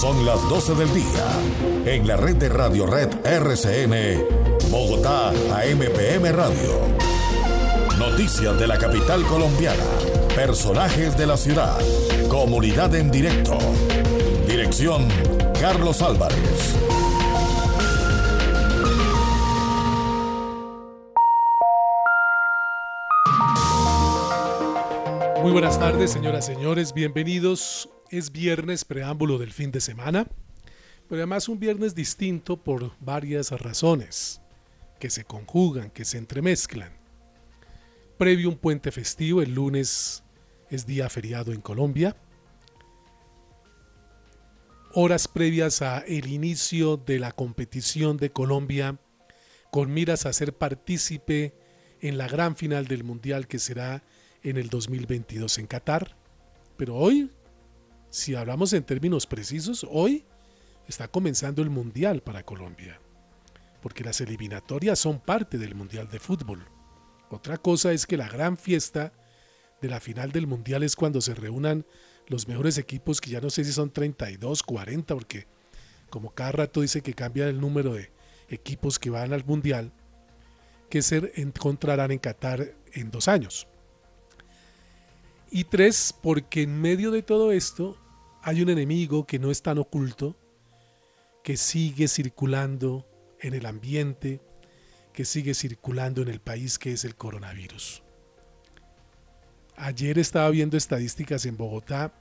Son las 12 del día. En la red de Radio Red RCN, Bogotá, AMPM Radio. Noticias de la capital colombiana. Personajes de la ciudad. Comunidad en directo. Dirección, Carlos Álvarez. Muy buenas tardes, señoras y señores, bienvenidos. Es viernes, preámbulo del fin de semana, pero además un viernes distinto por varias razones que se conjugan, que se entremezclan. Previo un puente festivo, el lunes es día feriado en Colombia. Horas previas a el inicio de la competición de Colombia con miras a ser partícipe en la gran final del Mundial que será en el 2022 en Qatar. Pero hoy, si hablamos en términos precisos, hoy está comenzando el Mundial para Colombia. Porque las eliminatorias son parte del Mundial de Fútbol. Otra cosa es que la gran fiesta de la final del Mundial es cuando se reúnan los mejores equipos, que ya no sé si son 32, 40, porque como cada rato dice que cambia el número de equipos que van al Mundial, que se encontrarán en Qatar en dos años. Y tres, porque en medio de todo esto hay un enemigo que no es tan oculto, que sigue circulando en el ambiente, que sigue circulando en el país, que es el coronavirus. Ayer estaba viendo estadísticas en Bogotá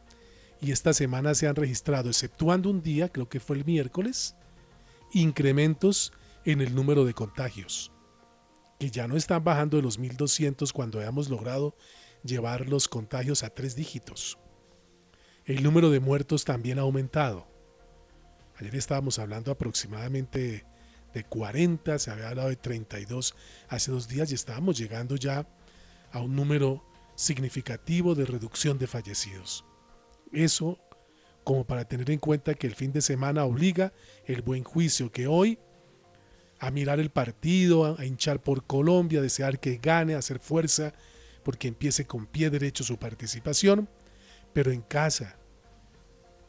y esta semana se han registrado, exceptuando un día, creo que fue el miércoles, incrementos en el número de contagios, que ya no están bajando de los 1.200 cuando hayamos logrado llevar los contagios a tres dígitos. El número de muertos también ha aumentado. Ayer estábamos hablando aproximadamente de 40, se había hablado de 32 hace dos días y estábamos llegando ya a un número significativo de reducción de fallecidos. Eso como para tener en cuenta que el fin de semana obliga el buen juicio que hoy a mirar el partido, a hinchar por Colombia, a desear que gane, a hacer fuerza porque empiece con pie derecho su participación, pero en casa,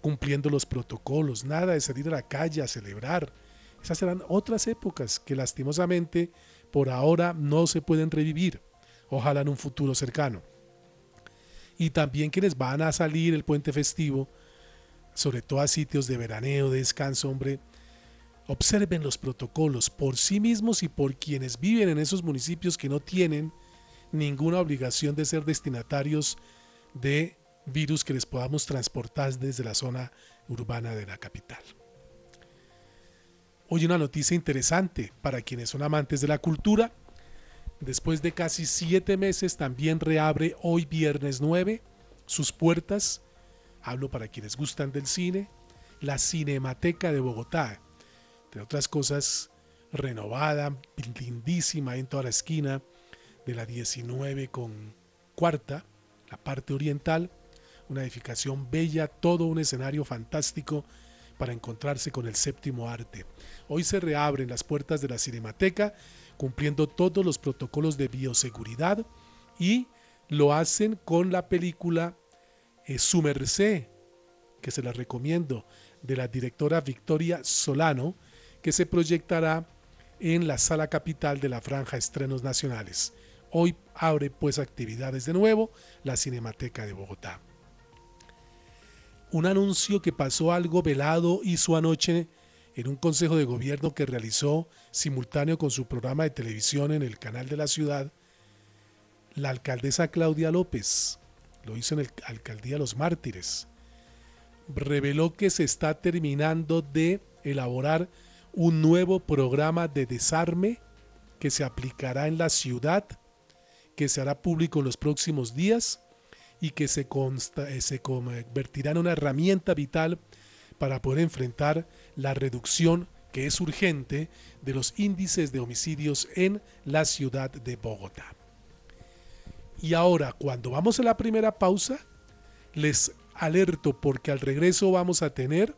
cumpliendo los protocolos, nada de salir a la calle a celebrar. Esas serán otras épocas que lastimosamente por ahora no se pueden revivir, ojalá en un futuro cercano. Y también quienes van a salir el puente festivo, sobre todo a sitios de veraneo, de descanso, hombre, observen los protocolos por sí mismos y por quienes viven en esos municipios que no tienen ninguna obligación de ser destinatarios de virus que les podamos transportar desde la zona urbana de la capital. Hoy una noticia interesante para quienes son amantes de la cultura. Después de casi siete meses también reabre hoy viernes 9 sus puertas. Hablo para quienes gustan del cine. La Cinemateca de Bogotá. Entre otras cosas, renovada, lindísima en toda la esquina de la 19 con cuarta, la parte oriental, una edificación bella, todo un escenario fantástico para encontrarse con el séptimo arte. Hoy se reabren las puertas de la Cinemateca cumpliendo todos los protocolos de bioseguridad y lo hacen con la película eh, Sumercé, que se la recomiendo, de la directora Victoria Solano, que se proyectará en la sala capital de la franja Estrenos Nacionales. Hoy abre pues actividades de nuevo la Cinemateca de Bogotá. Un anuncio que pasó algo velado hizo anoche en un consejo de gobierno que realizó simultáneo con su programa de televisión en el canal de la ciudad, la alcaldesa Claudia López, lo hizo en el Alcaldía Los Mártires, reveló que se está terminando de elaborar un nuevo programa de desarme que se aplicará en la ciudad que se hará público en los próximos días y que se, eh, se convertirá en una herramienta vital para poder enfrentar la reducción que es urgente de los índices de homicidios en la ciudad de Bogotá. Y ahora, cuando vamos a la primera pausa, les alerto porque al regreso vamos a tener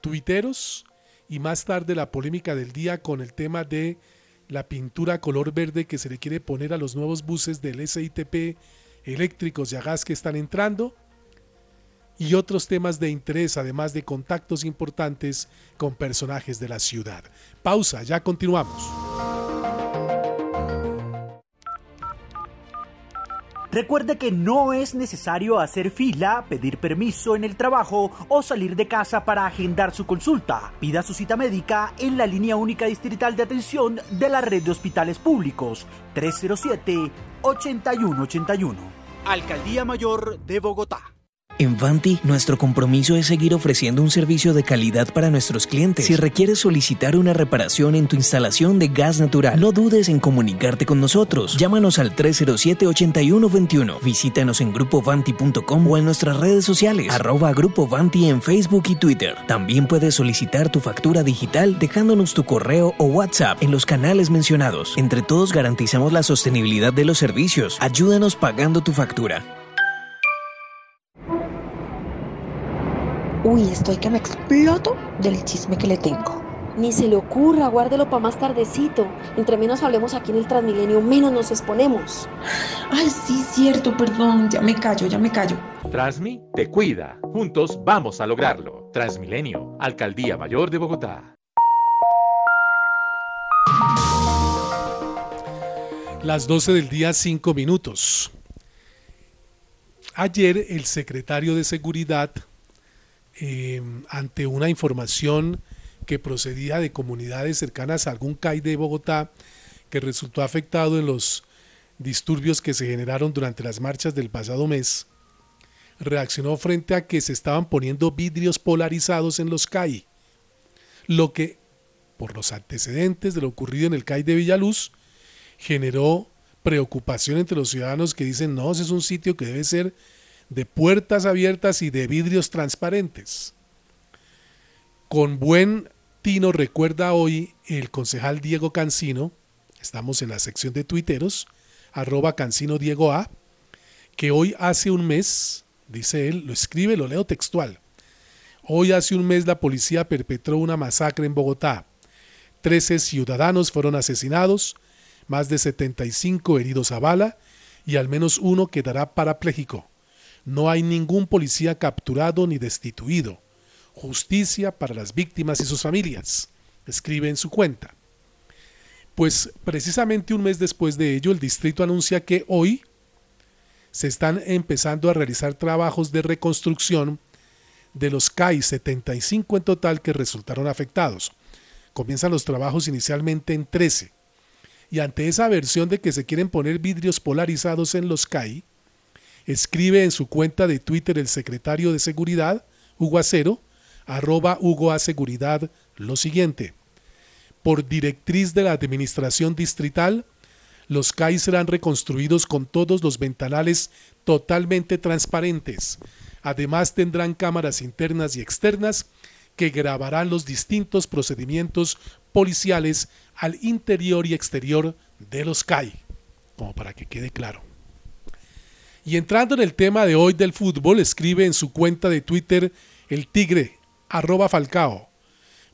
tuiteros y más tarde la polémica del día con el tema de la pintura color verde que se le quiere poner a los nuevos buses del SITP eléctricos y a gas que están entrando. y otros temas de interés, además de contactos importantes con personajes de la ciudad. Pausa, ya continuamos. Recuerde que no es necesario hacer fila, pedir permiso en el trabajo o salir de casa para agendar su consulta. Pida su cita médica en la línea única distrital de atención de la red de hospitales públicos 307-8181. Alcaldía Mayor de Bogotá. En Vanti, nuestro compromiso es seguir ofreciendo un servicio de calidad para nuestros clientes. Si requieres solicitar una reparación en tu instalación de gas natural, no dudes en comunicarte con nosotros. Llámanos al 307-8121. Visítanos en grupovanti.com o en nuestras redes sociales, arroba Grupo en Facebook y Twitter. También puedes solicitar tu factura digital dejándonos tu correo o WhatsApp en los canales mencionados. Entre todos garantizamos la sostenibilidad de los servicios. Ayúdanos pagando tu factura. Uy, estoy que me exploto del chisme que le tengo. Ni se le ocurra, guárdelo para más tardecito. Entre menos hablemos aquí en el Transmilenio, menos nos exponemos. Ay, sí, cierto, perdón, ya me callo, ya me callo. Transmi te cuida. Juntos vamos a lograrlo. Transmilenio, Alcaldía Mayor de Bogotá. Las 12 del día, 5 minutos. Ayer el secretario de Seguridad Em, ante una información que procedía de comunidades cercanas a algún CAI de Bogotá que resultó afectado en los disturbios que se generaron durante las marchas del pasado mes, reaccionó frente a que se estaban poniendo vidrios polarizados en los CAI, lo que, por los antecedentes de lo ocurrido en el CAI de Villaluz, generó preocupación entre los ciudadanos que dicen, no, ese es un sitio que debe ser de puertas abiertas y de vidrios transparentes. Con buen tino recuerda hoy el concejal Diego Cancino, estamos en la sección de tuiteros, arroba Cancino Diego A, que hoy hace un mes, dice él, lo escribe, lo leo textual, hoy hace un mes la policía perpetró una masacre en Bogotá. Trece ciudadanos fueron asesinados, más de 75 heridos a bala y al menos uno quedará parapléjico. No hay ningún policía capturado ni destituido. Justicia para las víctimas y sus familias, escribe en su cuenta. Pues precisamente un mes después de ello, el distrito anuncia que hoy se están empezando a realizar trabajos de reconstrucción de los CAI 75 en total que resultaron afectados. Comienzan los trabajos inicialmente en 13. Y ante esa versión de que se quieren poner vidrios polarizados en los CAI, escribe en su cuenta de Twitter el secretario de Seguridad, Hugo Acero, arroba Hugo A Seguridad, lo siguiente. Por directriz de la Administración Distrital, los CAI serán reconstruidos con todos los ventanales totalmente transparentes. Además tendrán cámaras internas y externas que grabarán los distintos procedimientos policiales al interior y exterior de los CAI, como para que quede claro. Y entrando en el tema de hoy del fútbol, escribe en su cuenta de Twitter el tigre, arroba Falcao.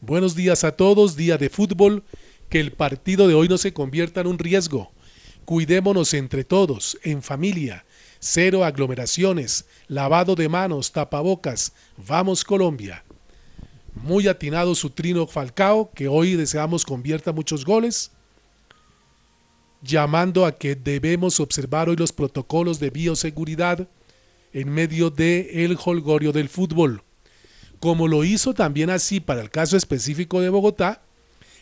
Buenos días a todos, día de fútbol, que el partido de hoy no se convierta en un riesgo. Cuidémonos entre todos, en familia, cero aglomeraciones, lavado de manos, tapabocas, vamos Colombia. Muy atinado su trino Falcao, que hoy deseamos convierta muchos goles llamando a que debemos observar hoy los protocolos de bioseguridad en medio de el holgorio del fútbol, como lo hizo también así para el caso específico de Bogotá,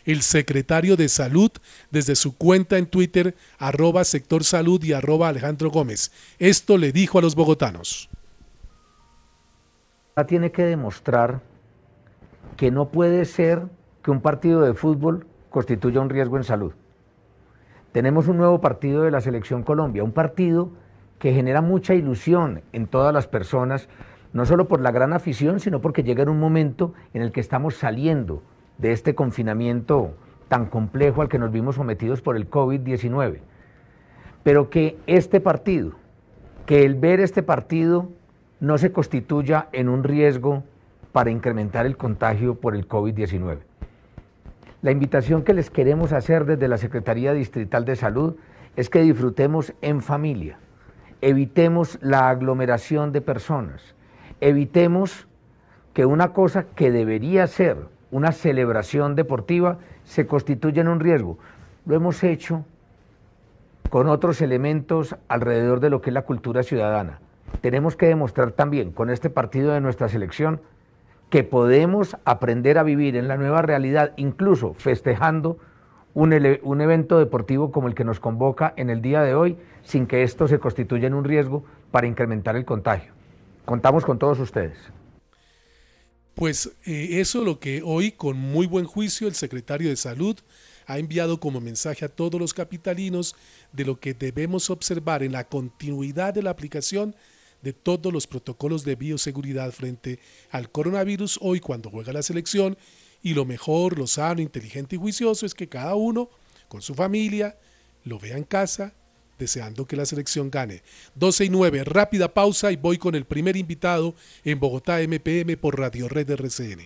el secretario de Salud desde su cuenta en Twitter, arroba sector salud y arroba Alejandro Gómez. Esto le dijo a los bogotanos. Tiene que demostrar que no puede ser que un partido de fútbol constituya un riesgo en salud. Tenemos un nuevo partido de la Selección Colombia, un partido que genera mucha ilusión en todas las personas, no solo por la gran afición, sino porque llega en un momento en el que estamos saliendo de este confinamiento tan complejo al que nos vimos sometidos por el COVID-19. Pero que este partido, que el ver este partido no se constituya en un riesgo para incrementar el contagio por el COVID-19. La invitación que les queremos hacer desde la Secretaría Distrital de Salud es que disfrutemos en familia, evitemos la aglomeración de personas, evitemos que una cosa que debería ser una celebración deportiva se constituya en un riesgo. Lo hemos hecho con otros elementos alrededor de lo que es la cultura ciudadana. Tenemos que demostrar también con este partido de nuestra selección que podemos aprender a vivir en la nueva realidad, incluso festejando un, evento deportivo como el que nos convoca en el día de hoy, sin que esto se constituya en un riesgo para incrementar el contagio. Contamos con todos ustedes. Pues eh, eso lo que hoy, con muy buen juicio, el secretario de Salud ha enviado como mensaje a todos los capitalinos de lo que debemos observar en la continuidad de la aplicación de todos los protocolos de bioseguridad frente al coronavirus hoy cuando juega la selección y lo mejor, lo sano, inteligente y juicioso es que cada uno con su familia lo vea en casa deseando que la selección gane. 12 y 9, rápida pausa y voy con el primer invitado en Bogotá MPM por Radio Red RCN.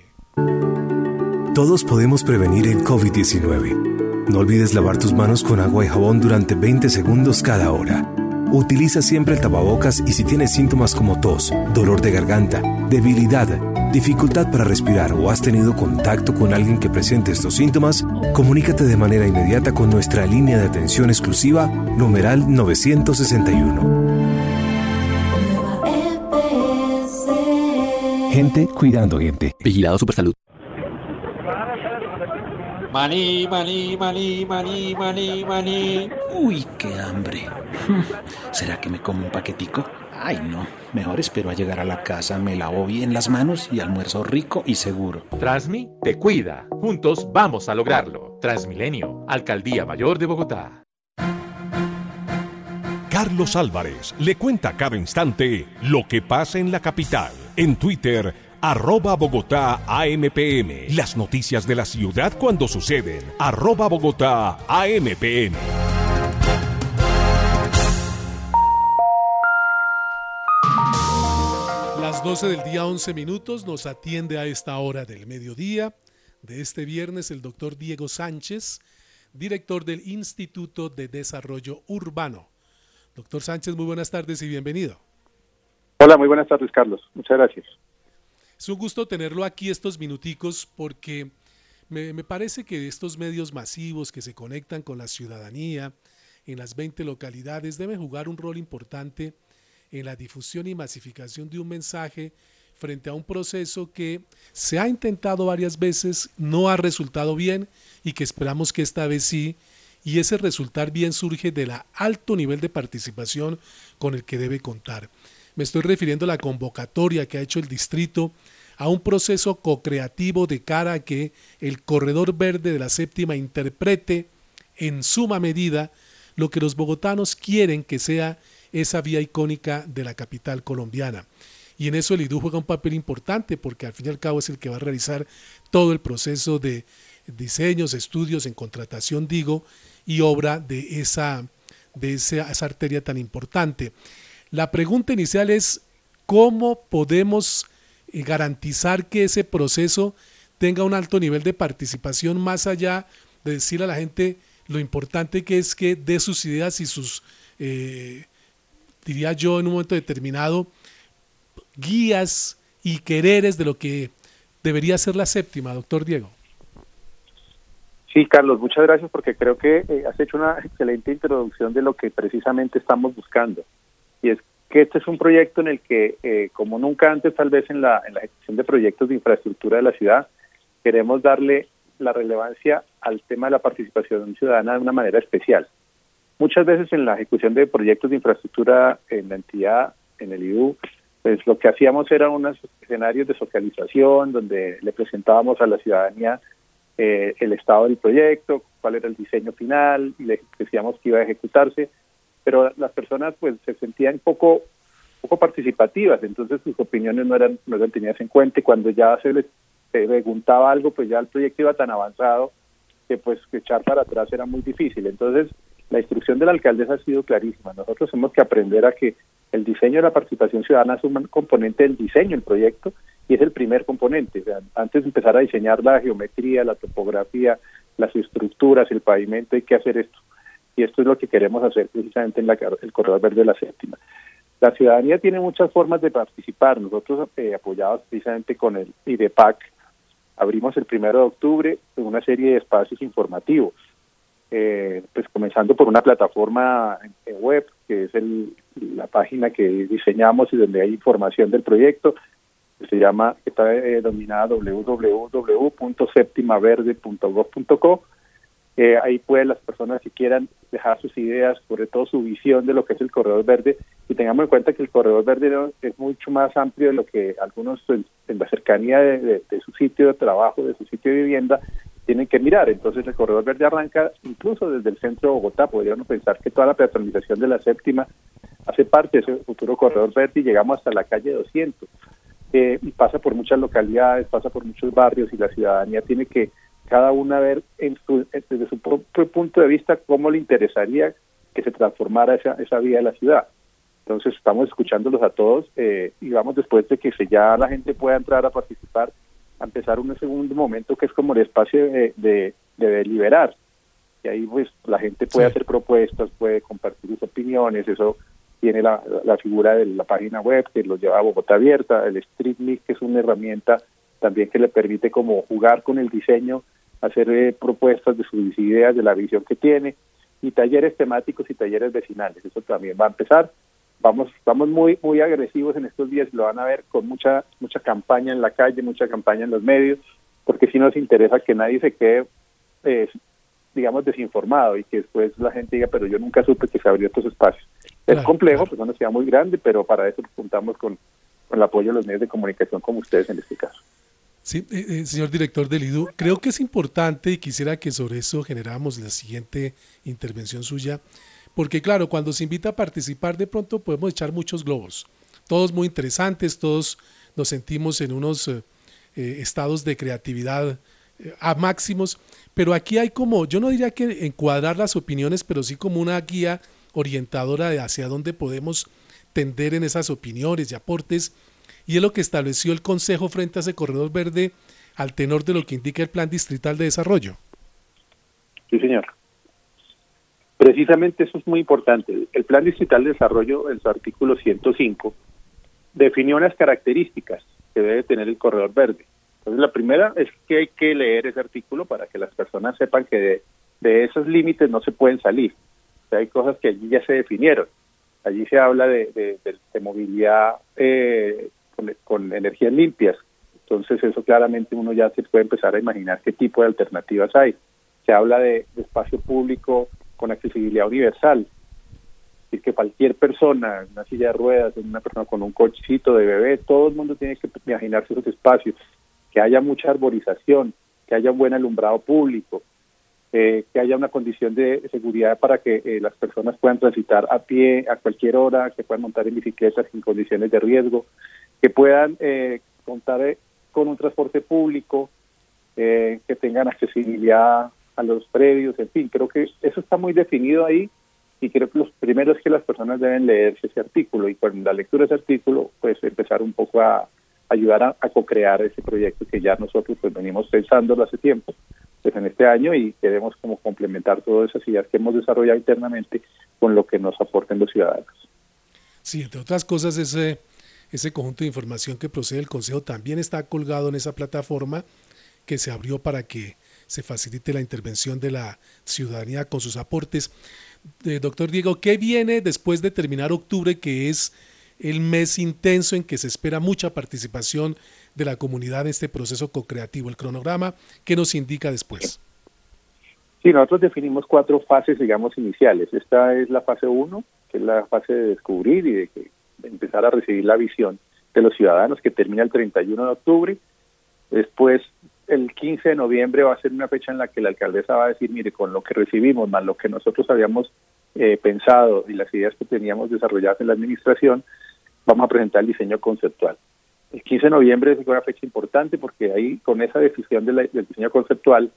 Todos podemos prevenir el COVID-19. No olvides lavar tus manos con agua y jabón durante 20 segundos cada hora. Utiliza siempre el tapabocas y si tienes síntomas como tos, dolor de garganta, debilidad, dificultad para respirar o has tenido contacto con alguien que presente estos síntomas, comunícate de manera inmediata con nuestra línea de atención exclusiva, numeral 961. Gente cuidando gente. Vigilado Supersalud. Maní, maní, maní, maní, maní, maní. Uy, qué hambre. ¿Será que me como un paquetico? Ay, no. Mejor espero a llegar a la casa, me lavo bien las manos y almuerzo rico y seguro. Transmi te cuida. Juntos vamos a lograrlo. Transmilenio, Alcaldía Mayor de Bogotá. Carlos Álvarez le cuenta cada instante lo que pasa en la capital. En Twitter, arroba Bogotá AMPM. Las noticias de la ciudad cuando suceden. Arroba Bogotá AMPM. Las 12 del día 11 minutos nos atiende a esta hora del mediodía de este viernes el doctor Diego Sánchez, director del Instituto de Desarrollo Urbano. Doctor Sánchez, muy buenas tardes y bienvenido. Hola, muy buenas tardes, Carlos. Muchas gracias. Es un gusto tenerlo aquí estos minuticos porque me, me, parece que estos medios masivos que se conectan con la ciudadanía en las 20 localidades deben jugar un rol importante en la difusión y masificación de un mensaje frente a un proceso que se ha intentado varias veces, no ha resultado bien y que esperamos que esta vez sí. Y ese resultar bien surge del alto nivel de participación con el que debe contar. Me estoy refiriendo a la convocatoria que ha hecho el distrito a un proceso co-creativo de cara a que el corredor verde de la séptima interprete en suma medida lo que los bogotanos quieren que sea esa vía icónica de la capital colombiana. Y en eso el IDU juega un papel importante porque al fin y al cabo es el que va a realizar todo el proceso de diseños, estudios en contratación, digo, y obra de esa, de esa, esa arteria tan importante. La pregunta inicial es cómo podemos eh, garantizar que ese proceso tenga un alto nivel de participación más allá de decir a la gente lo importante que es que dé sus ideas y sus, eh, diría yo, en un momento determinado, guías y quereres de lo que debería ser la séptima, doctor Diego. Sí, Carlos, muchas gracias porque creo que eh, has hecho una excelente introducción de lo que precisamente estamos buscando y es que este es un proyecto en el que, eh, como nunca antes tal vez en la, en la ejecución de proyectos de infraestructura de la ciudad, queremos darle la relevancia al tema de la participación ciudadana de una manera especial. Muchas veces en la ejecución de proyectos de infraestructura en la entidad, en el IDU, pues lo que hacíamos era unos escenarios de socialización donde le presentábamos a la ciudadanía eh, el estado del proyecto, cuál era el diseño final, y decíamos que iba a ejecutarse, pero las personas pues se sentían poco poco participativas, entonces sus opiniones no eran no eran tenidas en cuenta y cuando ya se les preguntaba algo, pues ya el proyecto iba tan avanzado que pues echar para atrás era muy difícil. Entonces, la instrucción del alcalde ha sido clarísima. Nosotros tenemos que aprender a que el diseño de la participación ciudadana es un componente del diseño del proyecto y es el primer componente. antes de empezar a diseñar la geometría, la topografía, las estructuras, el pavimento, hay que hacer esto y esto es lo que queremos hacer precisamente en la, el corredor verde de la séptima. La ciudadanía tiene muchas formas de participar. Nosotros, eh, apoyados precisamente con el IDEPAC, abrimos el primero de octubre una serie de espacios informativos, eh, pues comenzando por una plataforma en web, que es el, la página que diseñamos y donde hay información del proyecto, que se llama, está denominada www.septimaverde.gov.co eh, ahí pueden las personas si quieran dejar sus ideas, sobre todo su visión de lo que es el corredor verde y tengamos en cuenta que el corredor verde es mucho más amplio de lo que algunos en, la cercanía de, su sitio de trabajo, de su sitio de vivienda, tienen que mirar. Entonces el corredor verde arranca incluso desde el centro de Bogotá. Podríamos pensar que toda la peatonalización de la séptima hace parte de ese futuro corredor verde y llegamos hasta la calle 200. Eh, y pasa por muchas localidades, pasa por muchos barrios y la ciudadanía tiene que cada una ver en su, desde su propio punto de vista cómo le interesaría que se transformara esa, esa vía de la ciudad. Entonces estamos escuchándolos a todos eh, y vamos después de que se ya la gente pueda entrar a participar, a empezar un segundo momento que es como el espacio de, de, deliberar. Y ahí pues la gente puede hacer propuestas, puede compartir sus opiniones, eso tiene la, la figura de la página web que lo lleva a Bogotá Abierta, el Street que es una herramienta también que le permite como jugar con el diseño hacer eh, propuestas de sus ideas, de la visión que tiene, y talleres temáticos y talleres vecinales. Eso también va a empezar. Vamos, estamos muy, muy agresivos en estos días lo van a ver con mucha, mucha campaña en la calle, mucha campaña en los medios, porque si nos interesa que nadie se quede, eh, digamos, desinformado y que después la gente diga, pero yo nunca supe que se abrió estos espacios. Es complejo, pues es una ciudad muy grande, pero para eso contamos con, con el apoyo de los medios de comunicación como ustedes en este caso. Sí, eh, eh, señor director del IDU, creo que es importante y quisiera que sobre eso generáramos la siguiente intervención suya, porque claro, cuando se invita a participar de pronto podemos echar muchos globos, todos muy interesantes, todos nos sentimos en unos eh, estados de creatividad a máximos, pero aquí hay como, yo no diría que encuadrar las opiniones, pero sí como una guía orientadora de hacia dónde podemos tender en esas opiniones y aportes y es lo que estableció el Consejo frente a ese corredor verde al tenor de lo que indica el Plan Distrital de Desarrollo. Sí, señor. Precisamente eso es muy importante. El Plan Distrital de Desarrollo, en su artículo 105, definió unas características que debe tener el corredor verde. Entonces, la primera es que hay que leer ese artículo para que las personas sepan que de, esos límites no se pueden salir. O sea, hay cosas que allí ya se definieron. Allí se habla de, de movilidad eh, con, energías limpias. Entonces eso claramente uno ya se puede empezar a imaginar qué tipo de alternativas hay. Se habla de, espacio público con accesibilidad universal, es que cualquier persona, una silla de ruedas, una persona con un cochecito de bebé, todo el mundo tiene que imaginarse esos espacios, que haya mucha arborización, que haya buen alumbrado público, eh, que haya una condición de seguridad para que eh, las personas puedan transitar a pie a cualquier hora, que puedan montar en bicicletas sin condiciones de riesgo, que puedan eh, contar eh, con un transporte público, eh, que tengan accesibilidad a los predios, en fin, creo que eso está muy definido ahí y creo que los primeros que las personas deben leerse ese artículo y con la lectura de ese artículo pues empezar un poco a ayudar a, a co-crear ese proyecto que ya nosotros pues venimos pensándolo hace tiempo pues en este año y queremos como complementar todas esas ideas que hemos desarrollado internamente con lo que nos aporten los ciudadanos. Sí, entre otras cosas ese ese conjunto de información que procede del Consejo también está colgado en esa plataforma que se abrió para que se facilite la intervención de la ciudadanía con sus aportes. Eh, doctor Diego, ¿qué viene después de terminar octubre, que es el mes intenso en que se espera mucha participación de la comunidad este proceso co-creativo? El cronograma, ¿qué nos indica después? Sí, nosotros definimos cuatro fases, digamos, iniciales. Esta es la fase uno, que es la fase de descubrir y de que empezar a recibir la visión de los ciudadanos que termina el 31 de octubre. Después, el 15 de noviembre va a ser una fecha en la que la alcaldesa va a decir, mire, con lo que recibimos, más lo que nosotros habíamos eh, pensado y las ideas que teníamos desarrolladas en la administración, vamos a presentar el diseño conceptual. El 15 de noviembre es una fecha importante porque ahí, con esa decisión del diseño conceptual,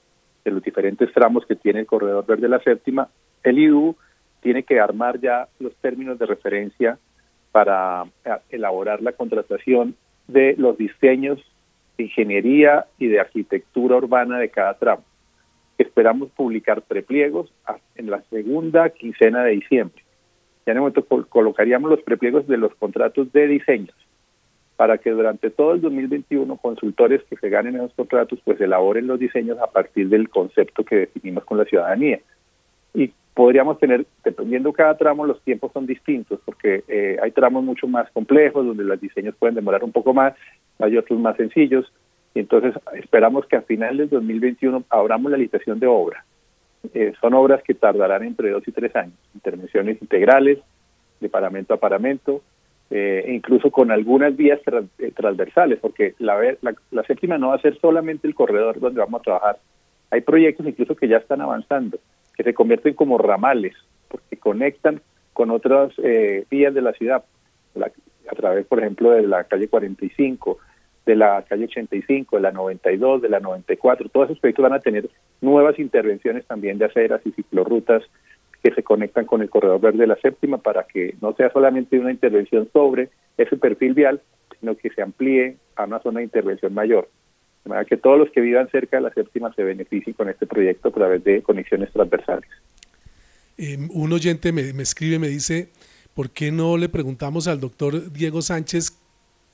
de los diferentes tramos que tiene el corredor verde de la séptima, el IDU tiene que armar ya los términos de referencia para eh, elaborar la contratación de los diseños de ingeniería y de arquitectura urbana de cada tramo. Esperamos publicar prepliegos en la segunda quincena de diciembre. ya en el momento colocaríamos los prepliegos de los contratos de diseños para que durante todo el 2021 consultores que se ganen esos contratos pues elaboren los diseños a partir del concepto que definimos con la ciudadanía. Y podríamos tener, dependiendo cada tramo, los tiempos son distintos, porque eh, hay tramos mucho más complejos, donde los diseños pueden demorar un poco más, hay otros más sencillos, y entonces esperamos que a final del 2021 abramos la licitación de obra. Eh, son obras que tardarán entre dos y tres años, intervenciones integrales, de paramento a paramento, eh, incluso con algunas vías transversales, porque la, la, la séptima no va a ser solamente el corredor donde vamos a trabajar. Hay proyectos incluso que ya están avanzando que se convierten como ramales, porque conectan con otras eh, vías de la ciudad, a través, por ejemplo, de la calle 45, de la calle 85, de la 92, de la 94. Todos esos proyectos van a tener nuevas intervenciones también de aceras y ciclorrutas que se conectan con el corredor verde de la séptima para que no sea solamente una intervención sobre ese perfil vial, sino que se amplíe a una zona de intervención mayor. De manera que todos los que vivan cerca de la séptima se beneficien con este proyecto a través de conexiones transversales. Em, un oyente me, escribe, me dice, ¿por qué no le preguntamos al doctor Diego Sánchez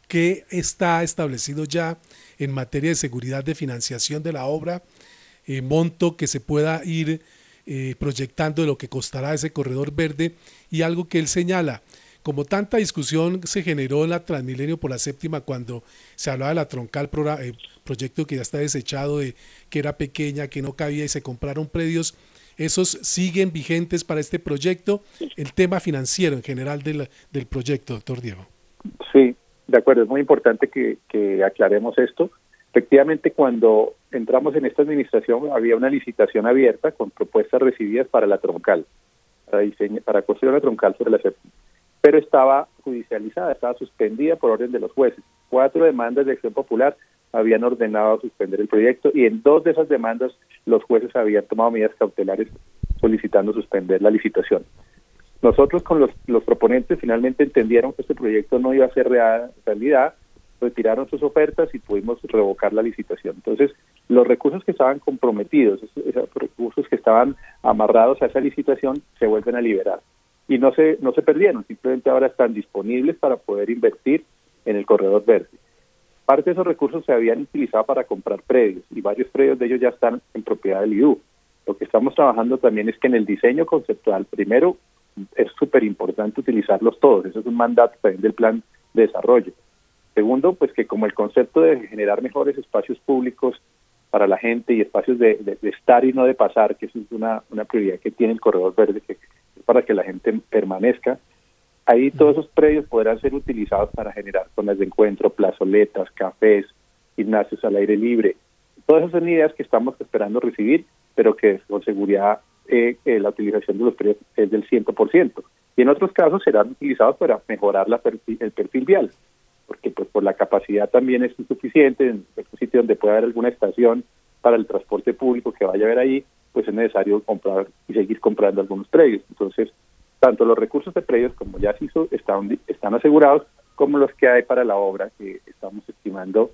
qué está establecido ya en materia de seguridad de financiación de la obra, eh, monto que se pueda ir eh, proyectando lo que costará ese corredor verde y algo que él señala, como tanta discusión se generó en la Transmilenio por la séptima cuando se hablaba de la troncal eh, proyecto que ya está desechado, de que era pequeña, que no cabía y se compraron predios, esos siguen vigentes para este proyecto, el tema financiero en general del, del proyecto, doctor Diego. Sí, de acuerdo, es muy importante que aclaremos esto. Efectivamente, cuando entramos en esta administración había una licitación abierta con propuestas recibidas para la troncal, para, diseño, para construir la troncal sobre la séptima pero estaba judicializada, estaba suspendida por orden de los jueces. Cuatro demandas de acción popular habían ordenado suspender el proyecto y en dos de esas demandas los jueces habían tomado medidas cautelares solicitando suspender la licitación. Nosotros con los, los proponentes finalmente entendieron que este proyecto no iba a ser realidad, retiraron sus ofertas y pudimos revocar la licitación. Entonces, los recursos que estaban comprometidos, esos recursos que estaban amarrados a esa licitación, se vuelven a liberar y no se, no se perdieron, simplemente ahora están disponibles para poder invertir en el corredor verde. Parte de esos recursos se habían utilizado para comprar predios y varios predios de ellos ya están en propiedad del IDU. Lo que estamos trabajando también es que en el diseño conceptual, primero, es súper importante utilizarlos todos, eso es un mandato también del plan de desarrollo. Segundo, pues que como el concepto de generar mejores espacios públicos para la gente y espacios de, de, estar y no de pasar, que eso es una, una prioridad que tiene el corredor verde, que para que la gente permanezca. Ahí todos esos predios podrán ser utilizados para generar zonas de encuentro, plazoletas, cafés, gimnasios al aire libre. Todas esas son ideas que estamos esperando recibir, pero que con seguridad eh, eh, la utilización de los predios es del 100%. Y en otros casos serán utilizados para mejorar la el perfil vial, porque pues por la capacidad también es insuficiente en un sitio donde pueda haber alguna estación para el transporte público que vaya a haber ahí, pues es necesario comprar y seguir comprando algunos predios. Entonces, tanto los recursos de predios, como ya se hizo, están, están asegurados, como los que hay para la obra, que estamos estimando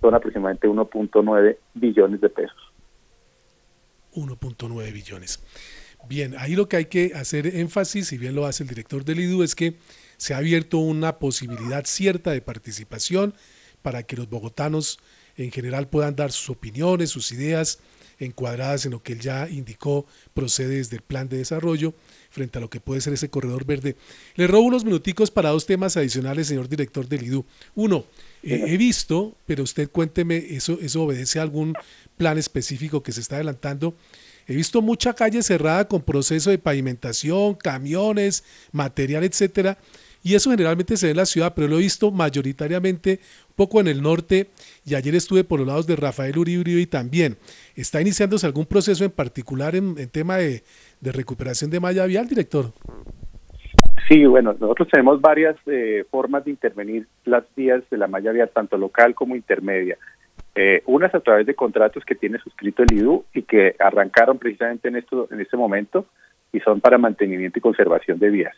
son aproximadamente 1.9 billones de pesos. 1.9 billones. Bien, ahí lo que hay que hacer énfasis, si bien lo hace el director del IDU, es que se ha abierto una posibilidad cierta de participación para que los bogotanos en general puedan dar sus opiniones, sus ideas, encuadradas en lo que él ya indicó procede desde el plan de desarrollo frente a lo que puede ser ese corredor verde. Le robo unos minuticos para dos temas adicionales, señor director del IDU. Uno, eh, he visto, pero usted cuénteme, eso, eso obedece a algún plan específico que se está adelantando. He visto mucha calle cerrada con proceso de pavimentación, camiones, material, etcétera, y eso generalmente se ve en la ciudad, pero lo he visto mayoritariamente poco en el norte y ayer estuve por los lados de Rafael Uribe y también. ¿Está iniciándose algún proceso en particular en, tema de, recuperación de malla vial, director? Sí, bueno, nosotros tenemos varias eh, formas de intervenir las vías de la malla vial, tanto local como intermedia. Eh, unas a través de contratos que tiene suscrito el IDU y que arrancaron precisamente en, esto, en este momento y son para mantenimiento y conservación de vías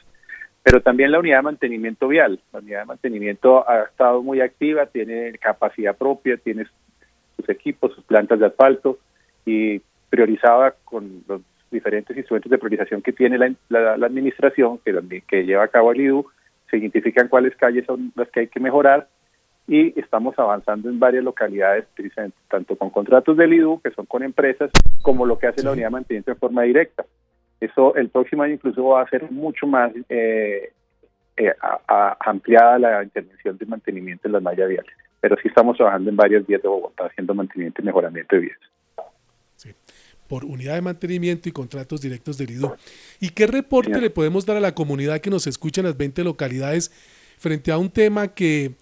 pero también la unidad de mantenimiento vial. La unidad de mantenimiento ha estado muy activa, tiene capacidad propia, tiene sus equipos, sus plantas de asfalto y priorizaba con los diferentes instrumentos de priorización que tiene la, la, administración, que, que lleva a cabo el IDU, se identifican cuáles calles son las que hay que mejorar y estamos avanzando en varias localidades, tanto con contratos del IDU, que son con empresas, como lo que hace la unidad de mantenimiento en forma directa. Eso el próximo año incluso va a ser mucho más eh, eh, ampliada la intervención de mantenimiento en las mallas viales. Pero sí estamos trabajando en varias vías de Bogotá haciendo mantenimiento y mejoramiento de vías. Sí por unidad de mantenimiento y contratos directos del IDU. ¿Y qué reporte le podemos dar a la comunidad que nos escucha en las 20 localidades frente a un tema que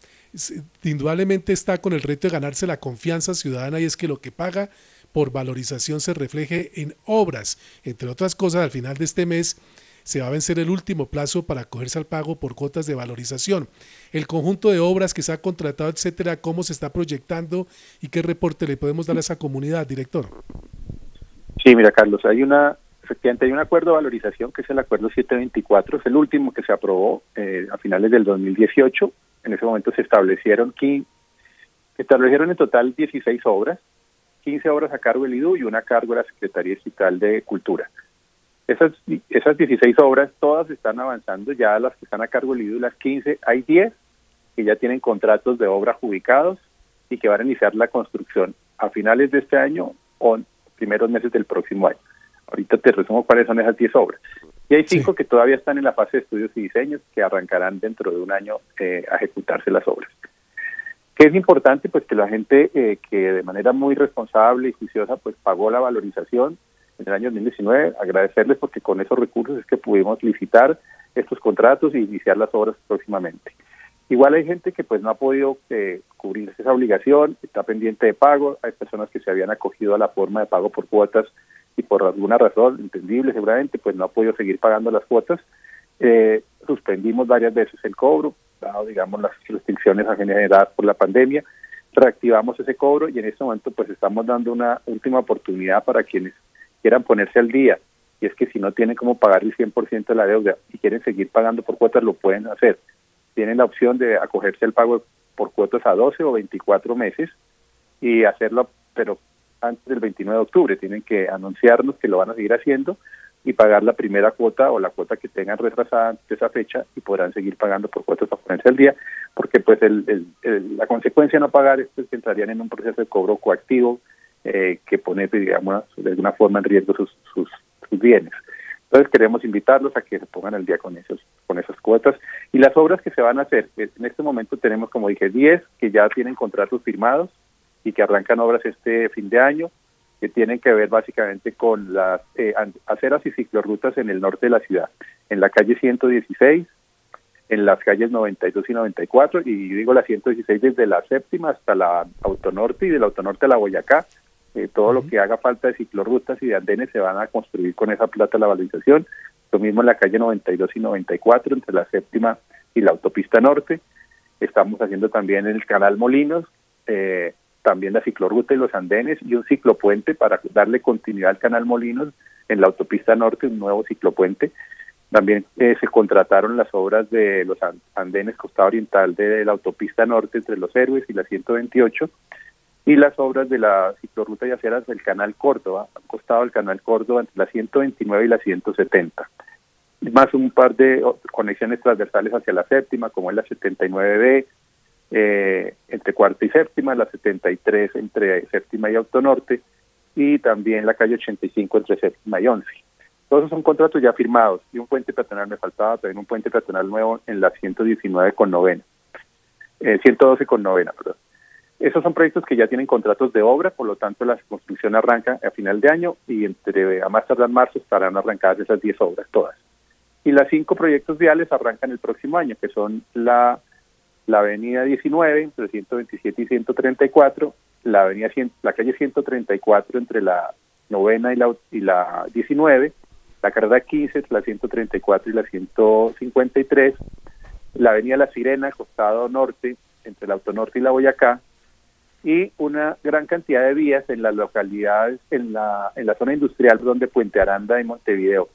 indudablemente está con el reto de ganarse la confianza ciudadana y es que lo que paga por valorización se refleje en obras. Entre otras cosas, al final de este mes se va a vencer el último plazo para acogerse al pago por cuotas de valorización. El conjunto de obras que se ha contratado, etcétera, cómo se está proyectando y qué reporte le podemos dar a esa comunidad, director. Sí, mira, Carlos, hay una efectivamente hay un acuerdo de valorización que es el acuerdo 724, es el último que se aprobó eh, a finales del 2018. En ese momento se establecieron que establecieron en total 16 obras 15 obras a cargo del IDU y una a cargo de la Secretaría Digital de Cultura. Esas, esas 16 obras todas están avanzando, ya las que están a cargo del IDU, las 15, hay 10 que ya tienen contratos de obra ubicados y que van a iniciar la construcción a finales de este año o primeros meses del próximo año. Ahorita te resumo cuáles son esas 10 obras. Y hay 5 que todavía están en la fase de estudios y diseños que arrancarán dentro de un año eh, a ejecutarse las obras es importante? Pues que la gente eh, que de manera muy responsable y juiciosa pues pagó la valorización en el año 2019, agradecerles porque con esos recursos es que pudimos licitar estos contratos y iniciar las obras próximamente. Igual hay gente que pues no ha podido eh, cubrir esa obligación, está pendiente de pago, hay personas que se habían acogido a la forma de pago por cuotas y por alguna razón entendible seguramente pues no ha podido seguir pagando las cuotas. Eh, suspendimos varias veces el cobro, dado, digamos, las restricciones generadas por la pandemia. Reactivamos ese cobro y en este momento pues estamos dando una última oportunidad para quienes quieran ponerse al día. Y es que si no tienen cómo pagar el 100% de la deuda y quieren seguir pagando por cuotas, lo pueden hacer. Tienen la opción de acogerse al pago por cuotas a 12 o 24 meses y hacerlo, pero antes del 29 de octubre. Tienen que anunciarnos que lo van a seguir haciendo y pagar la primera cuota o la cuota que tengan retrasada de esa fecha y podrán seguir pagando por cuotas ponerse al día, porque pues el, la consecuencia de no pagar es que entrarían en un proceso de cobro coactivo eh, que pone, digamos, de alguna forma en riesgo sus, sus, bienes. Entonces queremos invitarlos a que se pongan al día con esos con esas cuotas y las obras que se van a hacer. En este momento tenemos, como dije, 10 que ya tienen contratos firmados y que arrancan obras este fin de año que tienen que ver básicamente con las eh, aceras y ciclorrutas en el norte de la ciudad, en la calle 116, en las calles 92 y 94, y digo la 116 desde la séptima hasta la autonorte y del autonorte a la Boyacá, eh, todo lo que haga falta de ciclorrutas y de andenes se van a construir con esa plata la valorización, lo mismo en la calle 92 y 94, entre la séptima y la autopista norte, estamos haciendo también el canal Molinos, eh, también la ciclorruta y los andenes y un ciclopuente para darle continuidad al canal Molinos en la autopista norte, un nuevo ciclopuente. También eh, se contrataron las obras de los andenes costado oriental de la autopista norte entre los Héroes y la 128 y las obras de la ciclorruta y aceras del canal Córdoba, han costado el canal Córdoba entre la 129 y la 170. Más un par de conexiones transversales hacia la séptima, como es la 79B, eh, entre cuarta y séptima, la 73 entre séptima y autonorte y también la calle 85 entre séptima y 11. Todos son contratos ya firmados y un puente peatonal me faltaba, también un puente peatonal nuevo en la 119 con novena, eh, 112 con novena, perdón. Esos son proyectos que ya tienen contratos de obra, por lo tanto la construcción arranca a final de año y entre a más tardar marzo estarán arrancadas esas 10 obras todas. Y las cinco proyectos viales arrancan el próximo año, que son la la avenida 19 entre 127 y 134, la avenida la calle 134 entre la novena y la, y la 19, la carrera 15 entre la 134 y la 153, la avenida La Sirena, costado norte, entre la autonorte y la Boyacá, y una gran cantidad de vías en las localidades, en la, en la zona industrial donde Puente Aranda y Montevideo.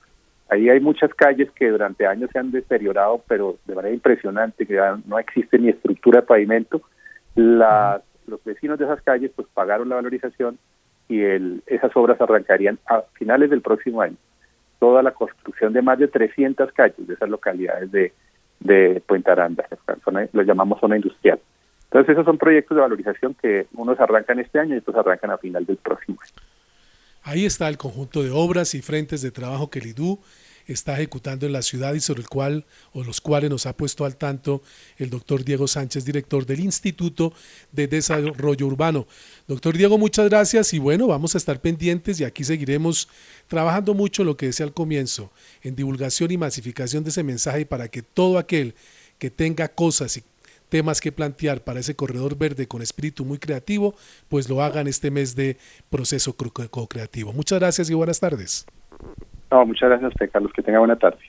Ahí hay muchas calles que durante años se han deteriorado, pero de manera impresionante, que ya no existe ni estructura de pavimento. los vecinos de esas calles pues pagaron la valorización y el, esas obras arrancarían a finales del próximo año. Toda la construcción de más de 300 calles de esas localidades de, de Puente Aranda, lo llamamos zona industrial. Entonces esos son proyectos de valorización que unos arrancan este año y otros arrancan a final del próximo año. Ahí está el conjunto de obras y frentes de trabajo que el IDU está ejecutando en la ciudad y sobre el cual o los cuales nos ha puesto al tanto el doctor Diego Sánchez, director del Instituto de Desarrollo Urbano. Doctor Diego, muchas gracias y bueno, vamos a estar pendientes y aquí seguiremos trabajando mucho lo que decía al comienzo, en divulgación y masificación de ese mensaje para que todo aquel que tenga cosas y temas que plantear para ese corredor verde con espíritu muy creativo, pues lo hagan este mes de proceso co-creativo. Muchas gracias y buenas tardes. No, muchas gracias a usted, Carlos. Que tenga buena tarde.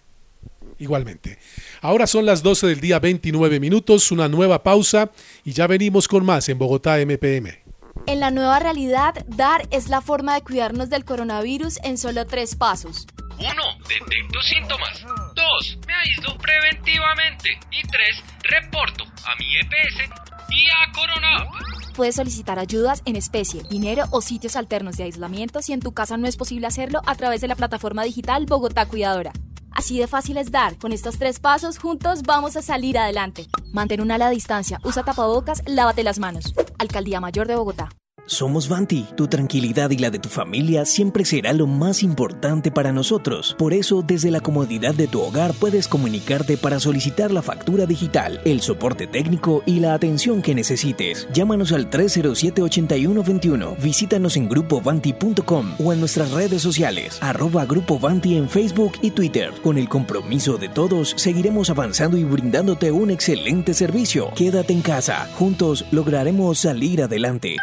Igualmente. Ahora son las 12 del día 29 minutos, una nueva pausa y ya venimos con más en Bogotá MPM. En la nueva realidad, DAR es la forma de cuidarnos del coronavirus en solo tres pasos. 1. Detecto síntomas. 2. Me aíslo preventivamente. Y 3. Reporto a mi EPS y a Corona. Puedes solicitar ayudas en especie, dinero o sitios alternos de aislamiento si en tu casa no es posible hacerlo a través de la plataforma digital Bogotá Cuidadora. Así de fácil es dar. Con estos tres pasos juntos vamos a salir adelante. Mantén una ala distancia, usa tapabocas, lávate las manos. Alcaldía Mayor de Bogotá. Somos Vanti. Tu tranquilidad y la de tu familia siempre será lo más importante para nosotros. Por eso, desde la comodidad de tu hogar puedes comunicarte para solicitar la factura digital, el soporte técnico y la atención que necesites. Llámanos al 307-8121. Visítanos en grupovanti.com o en nuestras redes sociales, arroba Grupo Vanti en Facebook y Twitter. Con el compromiso de todos, seguiremos avanzando y brindándote un excelente servicio. Quédate en casa. Juntos lograremos salir adelante.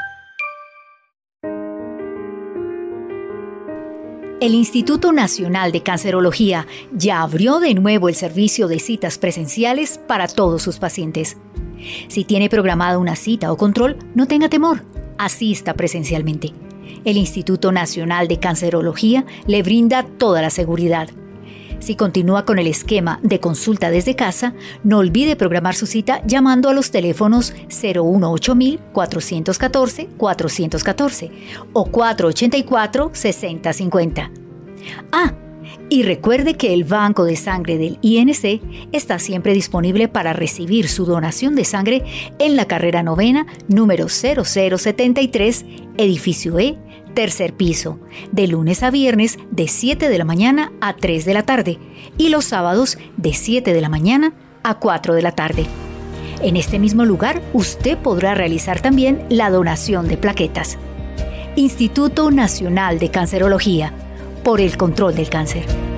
El Instituto Nacional de Cancerología ya abrió de nuevo el servicio de citas presenciales para todos sus pacientes. Si tiene programada una cita o control, no tenga temor, asista presencialmente. El Instituto Nacional de Cancerología le brinda toda la seguridad. Si continúa con el esquema de consulta desde casa, no olvide programar su cita llamando a los teléfonos 018 414 414 o 484 6050. Ah, y recuerde que el Banco de Sangre del INC está siempre disponible para recibir su donación de sangre en la carrera novena número 0073, edificio E, tercer piso, de lunes a viernes de 7 de la mañana a 3 de la tarde y los sábados de 7 de la mañana a 4 de la tarde. En este mismo lugar usted podrá realizar también la donación de plaquetas. Instituto Nacional de Cancerología, por el control del cáncer.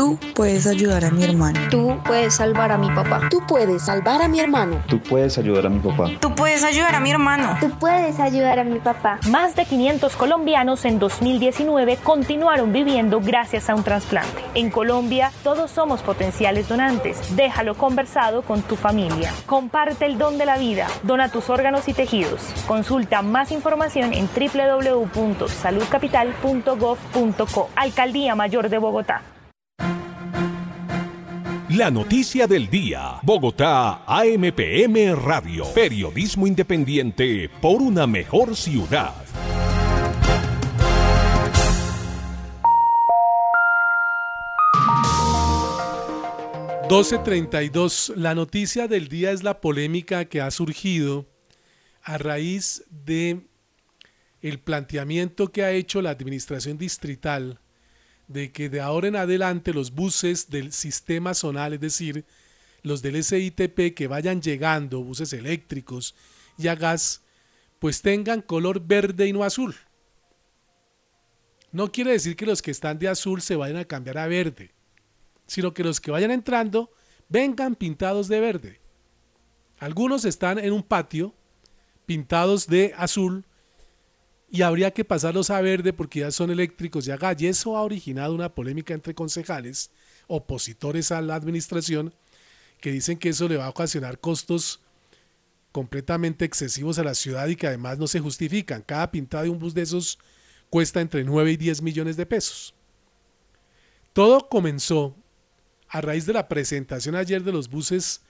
Tú puedes ayudar a mi hermano. Tú puedes salvar a mi papá. Tú puedes salvar a mi hermano. Tú puedes ayudar a mi papá. Tú puedes ayudar a mi hermano. Tú puedes ayudar a mi papá. Más de 500 colombianos en 2019 continuaron viviendo gracias a un trasplante. En Colombia, todos somos potenciales donantes. Déjalo conversado con tu familia. Comparte el don de la vida. Dona tus órganos y tejidos. Consulta más información en www.saludcapital.gov.co. Alcaldía Mayor de Bogotá. La noticia del día. Bogotá, AMPM Radio. Periodismo independiente por una mejor ciudad. ...12.32... La noticia del día es la polémica que ha surgido... ...a raíz de... ...el planteamiento que ha hecho la administración distrital de que de ahora en adelante los buses del sistema zonal, es decir, los del SITP que vayan llegando, buses eléctricos y a gas, pues tengan color verde y no azul. No quiere decir que los que están de azul se vayan a cambiar a verde, sino que los que vayan entrando vengan pintados de verde. Algunos están en un patio pintados de azul y habría que pasarlos a verde porque ya son eléctricos y a Y eso ha originado una polémica entre concejales opositores a la administración que dicen que eso le va a ocasionar costos completamente excesivos a la ciudad y que además no se justifican. Cada pintada de un bus de esos cuesta entre 9 y 10 millones de pesos. Todo comenzó a raíz de la presentación ayer de los buses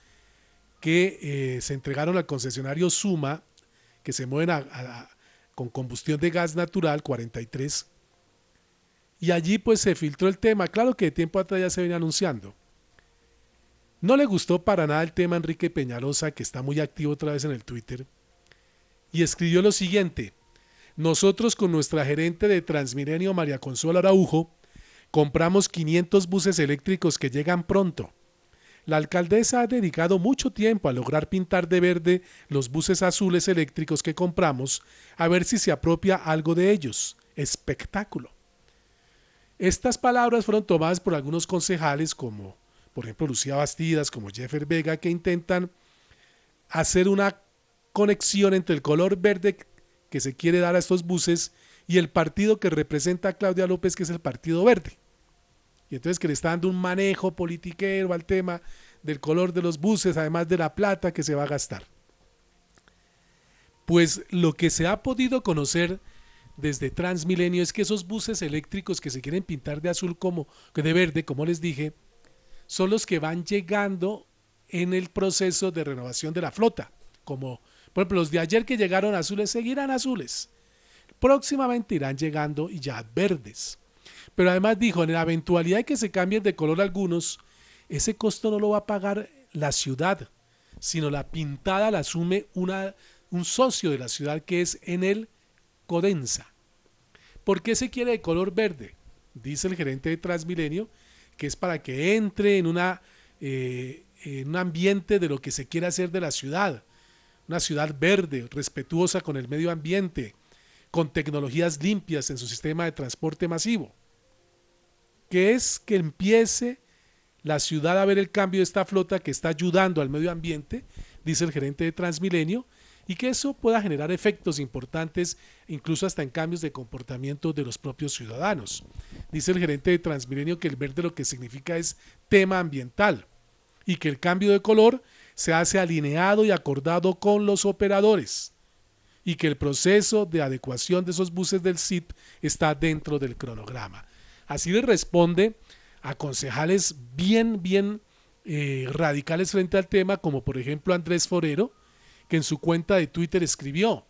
que eh, se entregaron al concesionario Suma, que se mueven con combustión de gas natural, 43. Y allí pues se filtró el tema. Claro que de tiempo atrás ya se viene anunciando. No le gustó para nada el tema Enrique Peñalosa, que está muy activo otra vez en el Twitter, y escribió lo siguiente. Nosotros con nuestra gerente de Transmilenio, María Consuelo Araujo, compramos 500 buses eléctricos que llegan pronto. La alcaldesa ha dedicado mucho tiempo a lograr pintar de verde los buses azules eléctricos que compramos, a ver si se apropia algo de ellos. Espectáculo. Estas palabras fueron tomadas por algunos concejales como por ejemplo Lucía Bastidas, como Jeffer Vega, que intentan hacer una conexión entre el color verde que se quiere dar a estos buses y el partido que representa a Claudia López, que es el Partido Verde. Y entonces que le está dando un manejo politiquero al tema del color de los buses, además de la plata que se va a gastar. Pues lo que se ha podido conocer desde Transmilenio es que esos buses eléctricos que se quieren pintar de azul como de verde, como les dije, son los que van llegando en el proceso de renovación de la flota. Como, por ejemplo, los de ayer que llegaron azules seguirán azules. Próximamente irán llegando y ya verdes. Pero además dijo, en la eventualidad de que se cambien de color algunos, ese costo no lo va a pagar la ciudad, sino la pintada la asume una, un socio de la ciudad que es en el Codensa. ¿Por qué se quiere de color verde? Dice el gerente de Transmilenio que es para que entre en, una, eh, en un ambiente de lo que se quiere hacer de la ciudad. Una ciudad verde, respetuosa con el medio ambiente, con tecnologías limpias en su sistema de transporte masivo. Que es que empiece la ciudad a ver el cambio de esta flota que está ayudando al medio ambiente, dice el gerente de Transmilenio, y que eso pueda generar efectos importantes, incluso hasta en cambios de comportamiento de los propios ciudadanos. Dice el gerente de Transmilenio que el verde lo que significa es tema ambiental y que el cambio de color se hace alineado y acordado con los operadores y que el proceso de adecuación de esos buses del CIT está dentro del cronograma. Así le responde a concejales bien, bien eh, radicales frente al tema, como por ejemplo Andrés Forero, que en su cuenta de Twitter escribió,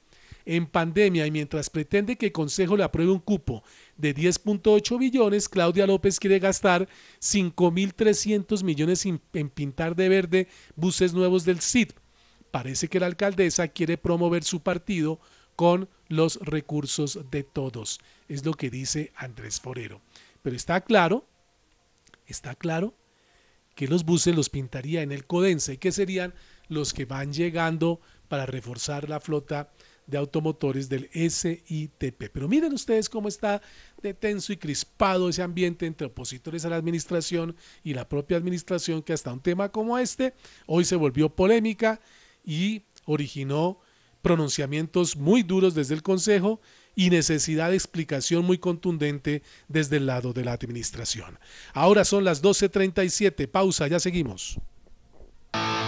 en pandemia y mientras pretende que el Consejo le apruebe un cupo de 10.8 billones, Claudia López quiere gastar 5.300 millones en, pintar de verde buses nuevos del CID. Parece que la alcaldesa quiere promover su partido con los recursos de todos. Es lo que dice Andrés Forero. Pero está claro, está claro que los buses los pintaría en el Codense y que serían los que van llegando para reforzar la flota de automotores del SITP. Pero miren ustedes cómo está de tenso y crispado ese ambiente entre opositores a la administración y la propia administración que hasta un tema como este hoy se volvió polémica y originó pronunciamientos muy duros desde el Consejo y necesidad de explicación muy contundente desde el lado de la administración. Ahora son las 12.37, pausa, ya seguimos.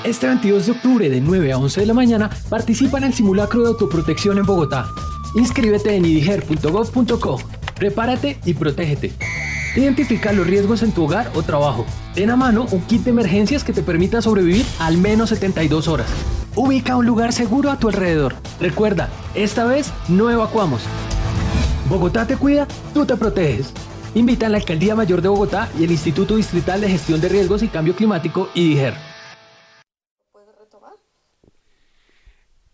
Este 22 de octubre de 9 a 11 de la mañana participa en el simulacro de autoprotección en Bogotá. Inscríbete en idiger.gov.co. Prepárate y protégete. Identifica los riesgos en tu hogar o trabajo. Ten a mano un kit de emergencias que te permita sobrevivir al menos 72 horas. Ubica un lugar seguro a tu alrededor. Recuerda, esta vez no evacuamos. Bogotá te cuida, tú te proteges. Invita a la Alcaldía Mayor de Bogotá y el Instituto Distrital de Gestión de Riesgos y Cambio Climático, IDIGER.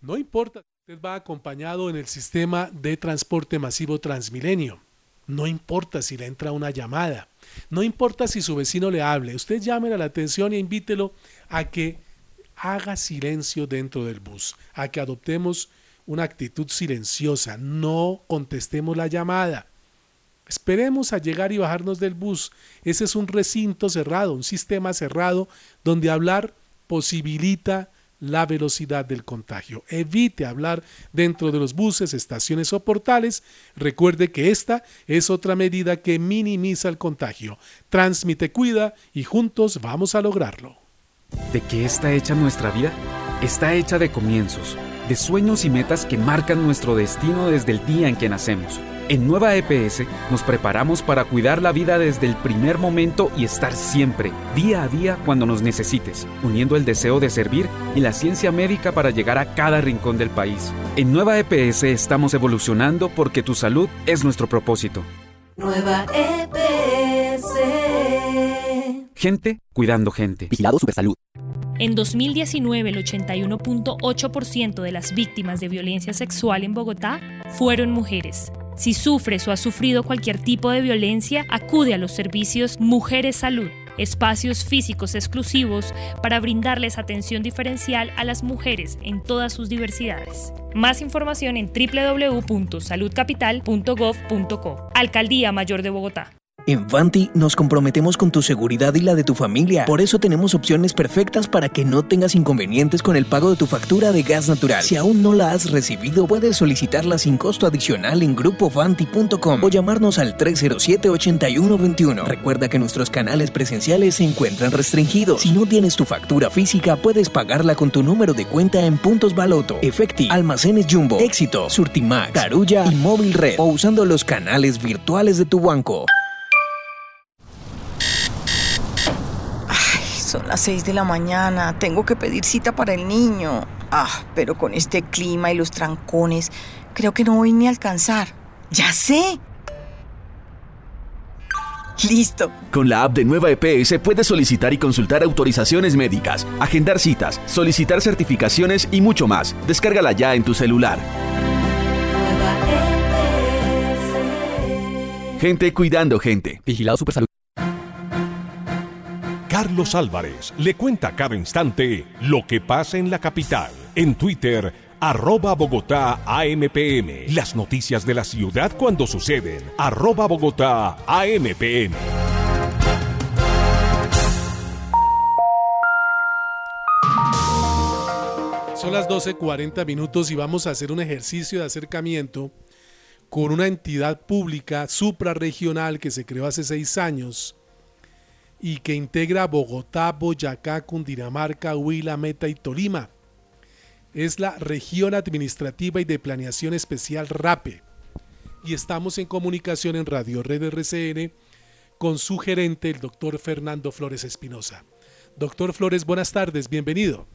No importa si usted va acompañado en el sistema de transporte masivo Transmilenio. No importa si le entra una llamada. No importa si su vecino le hable. Usted llame la atención e invítelo a que haga silencio dentro del bus, a que adoptemos una actitud silenciosa. No contestemos la llamada. Esperemos a llegar y bajarnos del bus. Ese es un recinto cerrado, un sistema cerrado donde hablar posibilita la velocidad del contagio. Evite hablar dentro de los buses, estaciones o portales. Recuerde que esta es otra medida que minimiza el contagio. Transmite, cuida y juntos vamos a lograrlo. ¿De qué está hecha nuestra vida? Está hecha de comienzos, de sueños y metas que marcan nuestro destino desde el día en que nacemos En Nueva EPS nos preparamos para cuidar la vida desde el primer momento y estar siempre, día a día, cuando nos necesites, uniendo el deseo de servir y la ciencia médica para llegar a cada rincón del país. En Nueva EPS estamos evolucionando porque tu salud es nuestro propósito. Nueva EPS. Gente cuidando gente. Vigilado Supersalud. En 2019, el 81.8% de las víctimas de violencia sexual en Bogotá fueron mujeres. Si sufres o has sufrido cualquier tipo de violencia, acude a los servicios Mujeres Salud, espacios físicos exclusivos para brindarles atención diferencial a las mujeres en todas sus diversidades. Más información en www.saludcapital.gov.co. Alcaldía Mayor de Bogotá. En Vanti nos comprometemos con tu seguridad y la de tu familia. Por eso tenemos opciones perfectas para que no tengas inconvenientes con el pago de tu factura de gas natural. Si aún no la has recibido, puedes solicitarla sin costo adicional en grupovanti.com o llamarnos al 307-8121. Recuerda que nuestros canales presenciales se encuentran restringidos. Si no tienes tu factura física, puedes pagarla con tu número de cuenta en Puntos Baloto, Efecti, Almacenes Jumbo, Éxito, Surtimax, Carulla y Móvil Red o usando los canales virtuales de tu banco. Son las 6 de la mañana, tengo que pedir cita para el niño. Ah, pero con este clima y los trancones, creo que no voy ni a alcanzar. Ya sé. Listo. Con la app de Nueva EPS puedes solicitar y consultar autorizaciones médicas, agendar citas, solicitar certificaciones y mucho más. Descárgala ya en tu celular. Gente cuidando gente. Vigilado Supersalud. Carlos Álvarez le cuenta cada instante lo que pasa en la capital. En Twitter, arroba Bogotá AMPM. Las noticias de la ciudad cuando suceden. Arroba Bogotá AMPM. Son las 12.40 minutos y vamos a hacer un ejercicio de acercamiento con una entidad pública suprarregional que se creó hace seis años y que integra Bogotá, Boyacá, Cundinamarca, Huila, Meta y Tolima. Es la Región Administrativa y de Planeación Especial RAPE. Y estamos en comunicación en Radio Red RCN con su gerente, el doctor Fernando Flores Espinosa. Doctor Flores, buenas tardes, bienvenido.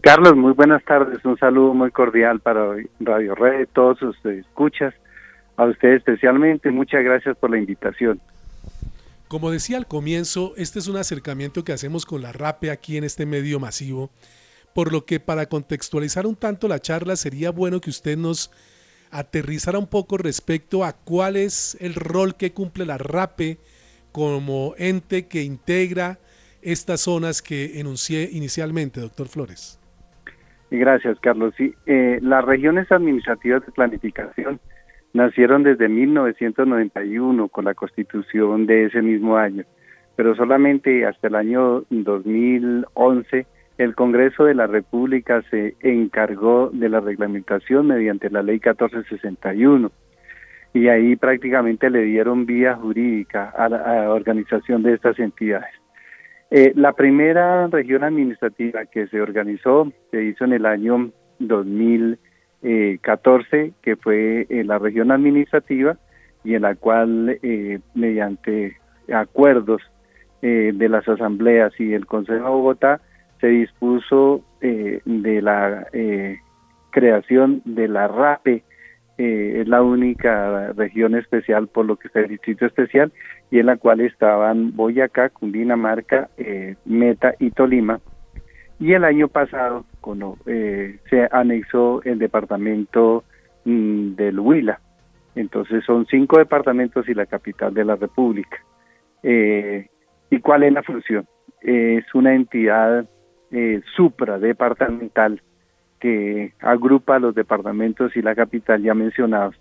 Carlos, muy buenas tardes. Un saludo muy cordial para Radio Red, todos sus escuchas. A usted especialmente, muchas gracias por la invitación. Como decía al comienzo, este es un acercamiento que hacemos con la RAPE aquí en este medio masivo, por lo que para contextualizar un tanto la charla sería bueno que usted nos aterrizara un poco respecto a cuál es el rol que cumple la RAPE como ente que integra estas zonas que enuncié inicialmente, doctor Flores. Gracias, Carlos. Sí, eh, las regiones administrativas de planificación nacieron desde 1991 con la constitución de ese mismo año, pero solamente hasta el año 2011 el Congreso de la República se encargó de la reglamentación mediante la ley 1461 y ahí prácticamente le dieron vía jurídica a la, organización de estas entidades. Eh, la primera región administrativa que se organizó se hizo en el año 2014, que fue eh, la región administrativa y en la cual eh, mediante acuerdos de las asambleas y el Consejo de Bogotá se dispuso de la creación de la RAPE, es la única región especial por lo que está el distrito especial y en la cual estaban Boyacá, Cundinamarca, eh, Meta y Tolima. Y el año pasado eh, se anexó el departamento mm, del Huila. Entonces son cinco departamentos y la capital de la República. Eh, ¿Y cuál es la función? es una entidad supradepartamental que agrupa los departamentos y la capital ya mencionados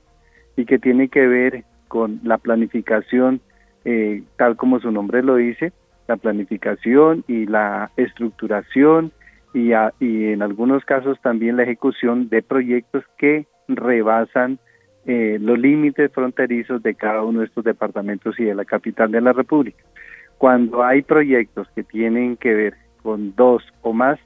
y que tiene que ver con la planificación eh, tal como su nombre lo dice, la planificación y la estructuración y, y en algunos casos también la ejecución de proyectos que rebasan eh, los límites fronterizos de cada uno de estos departamentos y de la capital de la República. Cuando hay proyectos que tienen que ver con dos o más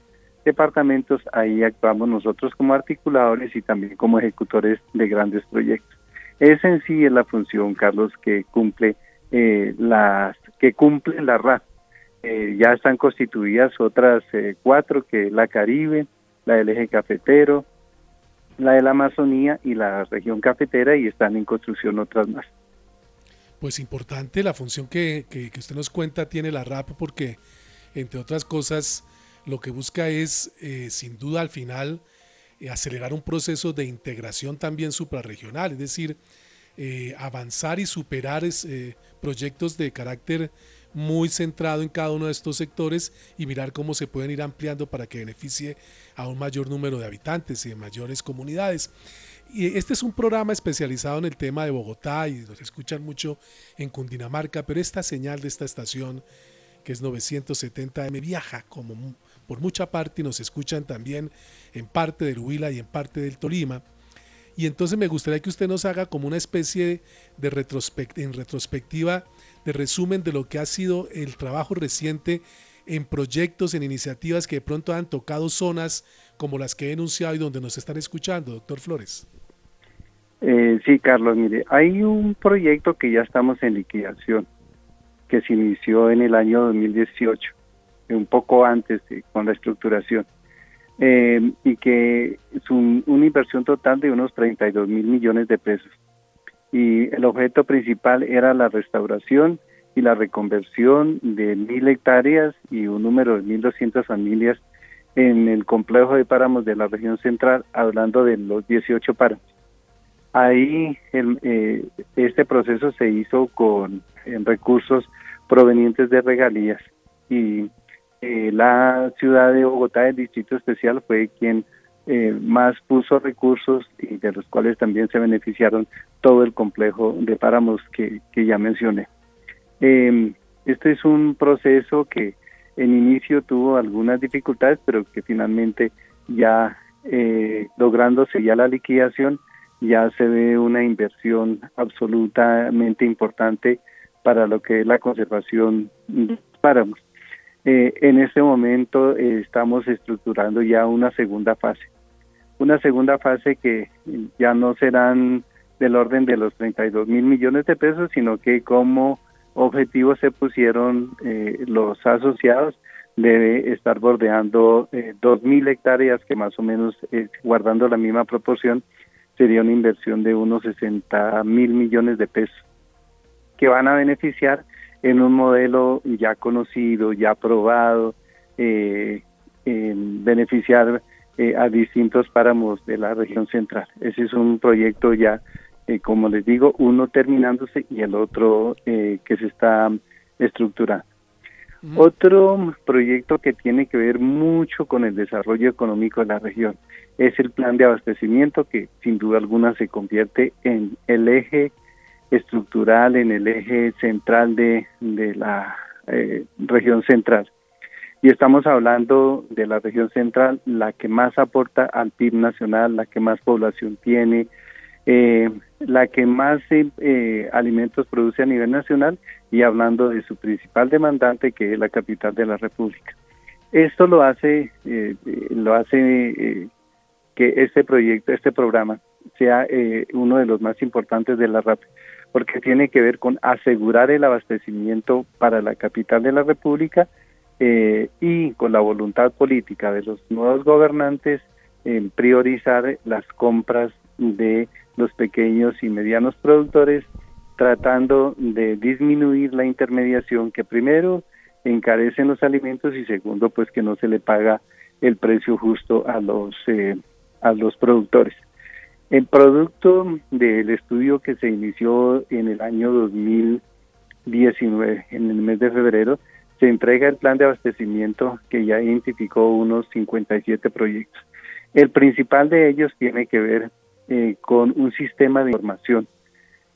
departamentos, ahí actuamos nosotros como articuladores y también como ejecutores de grandes proyectos. Esa en sí es la función, Carlos, que cumple eh, las que cumple la RAP. Eh, ya están constituidas otras eh, cuatro, que la Caribe, la del eje cafetero, la de la Amazonía y la región cafetera y están en construcción otras más. Pues importante la función que, que, usted nos cuenta tiene la RAP porque, entre otras cosas, lo que busca es, eh, sin duda, al final, acelerar un proceso de integración también suprarregional, es decir, avanzar y superar proyectos de carácter muy centrado en cada uno de estos sectores y mirar cómo se pueden ir ampliando para que beneficie a un mayor número de habitantes y de mayores comunidades. Y este es un programa especializado en el tema de Bogotá y nos escuchan mucho en Cundinamarca, pero esta señal de esta estación, que es 970M, viaja como por mucha parte y nos escuchan también en parte del Huila y en parte del Tolima. Y entonces me gustaría que usted nos haga como una especie de en retrospectiva de resumen de lo que ha sido el trabajo reciente en proyectos, en iniciativas que de pronto han tocado zonas como las que he enunciado y donde nos están escuchando, doctor Flores. Eh, sí, Carlos, mire, hay un proyecto que ya estamos en liquidación, que se inició en el año 2018, un poco antes con la estructuración, eh, y que es una inversión total de unos 32 mil millones de pesos y el objeto principal era la restauración y la reconversión de mil hectáreas y un número de mil doscientas familias en el complejo de páramos de la región central, hablando de los 18 páramos. Ahí eh, este proceso se hizo con recursos provenientes de regalías y eh, la ciudad de Bogotá, el Distrito Especial, fue quien eh, más puso recursos y de los cuales también se beneficiaron todo el complejo de páramos que, ya mencioné. Eh, este es un proceso que en inicio tuvo algunas dificultades, pero que finalmente ya eh, lográndose ya la liquidación, ya se ve una inversión absolutamente importante para lo que es la conservación de páramos. Eh, en este momento eh, estamos estructurando ya una segunda fase. Una segunda fase que ya no serán del orden de los 32 mil millones de pesos, sino que como objetivo se pusieron eh, los asociados debe estar bordeando dos mil hectáreas que más o menos guardando la misma proporción sería una inversión de unos 60 mil millones de pesos que van a beneficiar en un modelo ya conocido, ya probado, eh, en beneficiar eh, a distintos páramos de la región central. Ese es un proyecto ya, eh, como les digo, uno terminándose y el otro que se está estructurando. Otro proyecto que tiene que ver mucho con el desarrollo económico de la región es el plan de abastecimiento que sin duda alguna se convierte en el eje estructural en el eje central de, de la eh, región central. Y estamos hablando de la región central, la que más aporta al PIB nacional, la que más población tiene, eh, la que más eh, alimentos produce a nivel nacional y hablando de su principal demandante, que es la capital de la República. Esto lo hace, lo hace que este proyecto, este programa, sea uno de los más importantes de la RAP porque tiene que ver con asegurar el abastecimiento para la capital de la República eh, y con la voluntad política de los nuevos gobernantes en priorizar las compras de los pequeños y medianos productores, tratando de disminuir la intermediación que primero encarecen los alimentos y segundo pues que no se le paga el precio justo a los eh, a los productores. El producto del estudio que se inició en el año 2019, en el mes de febrero, se entrega el plan de abastecimiento que ya identificó unos 57 proyectos. El principal de ellos tiene que ver eh, con un sistema de información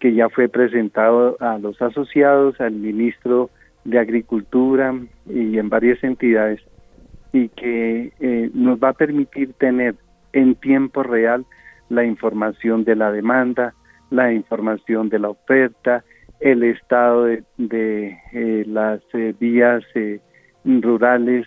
que ya fue presentado a los asociados, al ministro de Agricultura y en varias entidades y que eh, nos va a permitir tener en tiempo real la información de la demanda, la información de la oferta, el estado de, eh, las eh, vías eh, rurales,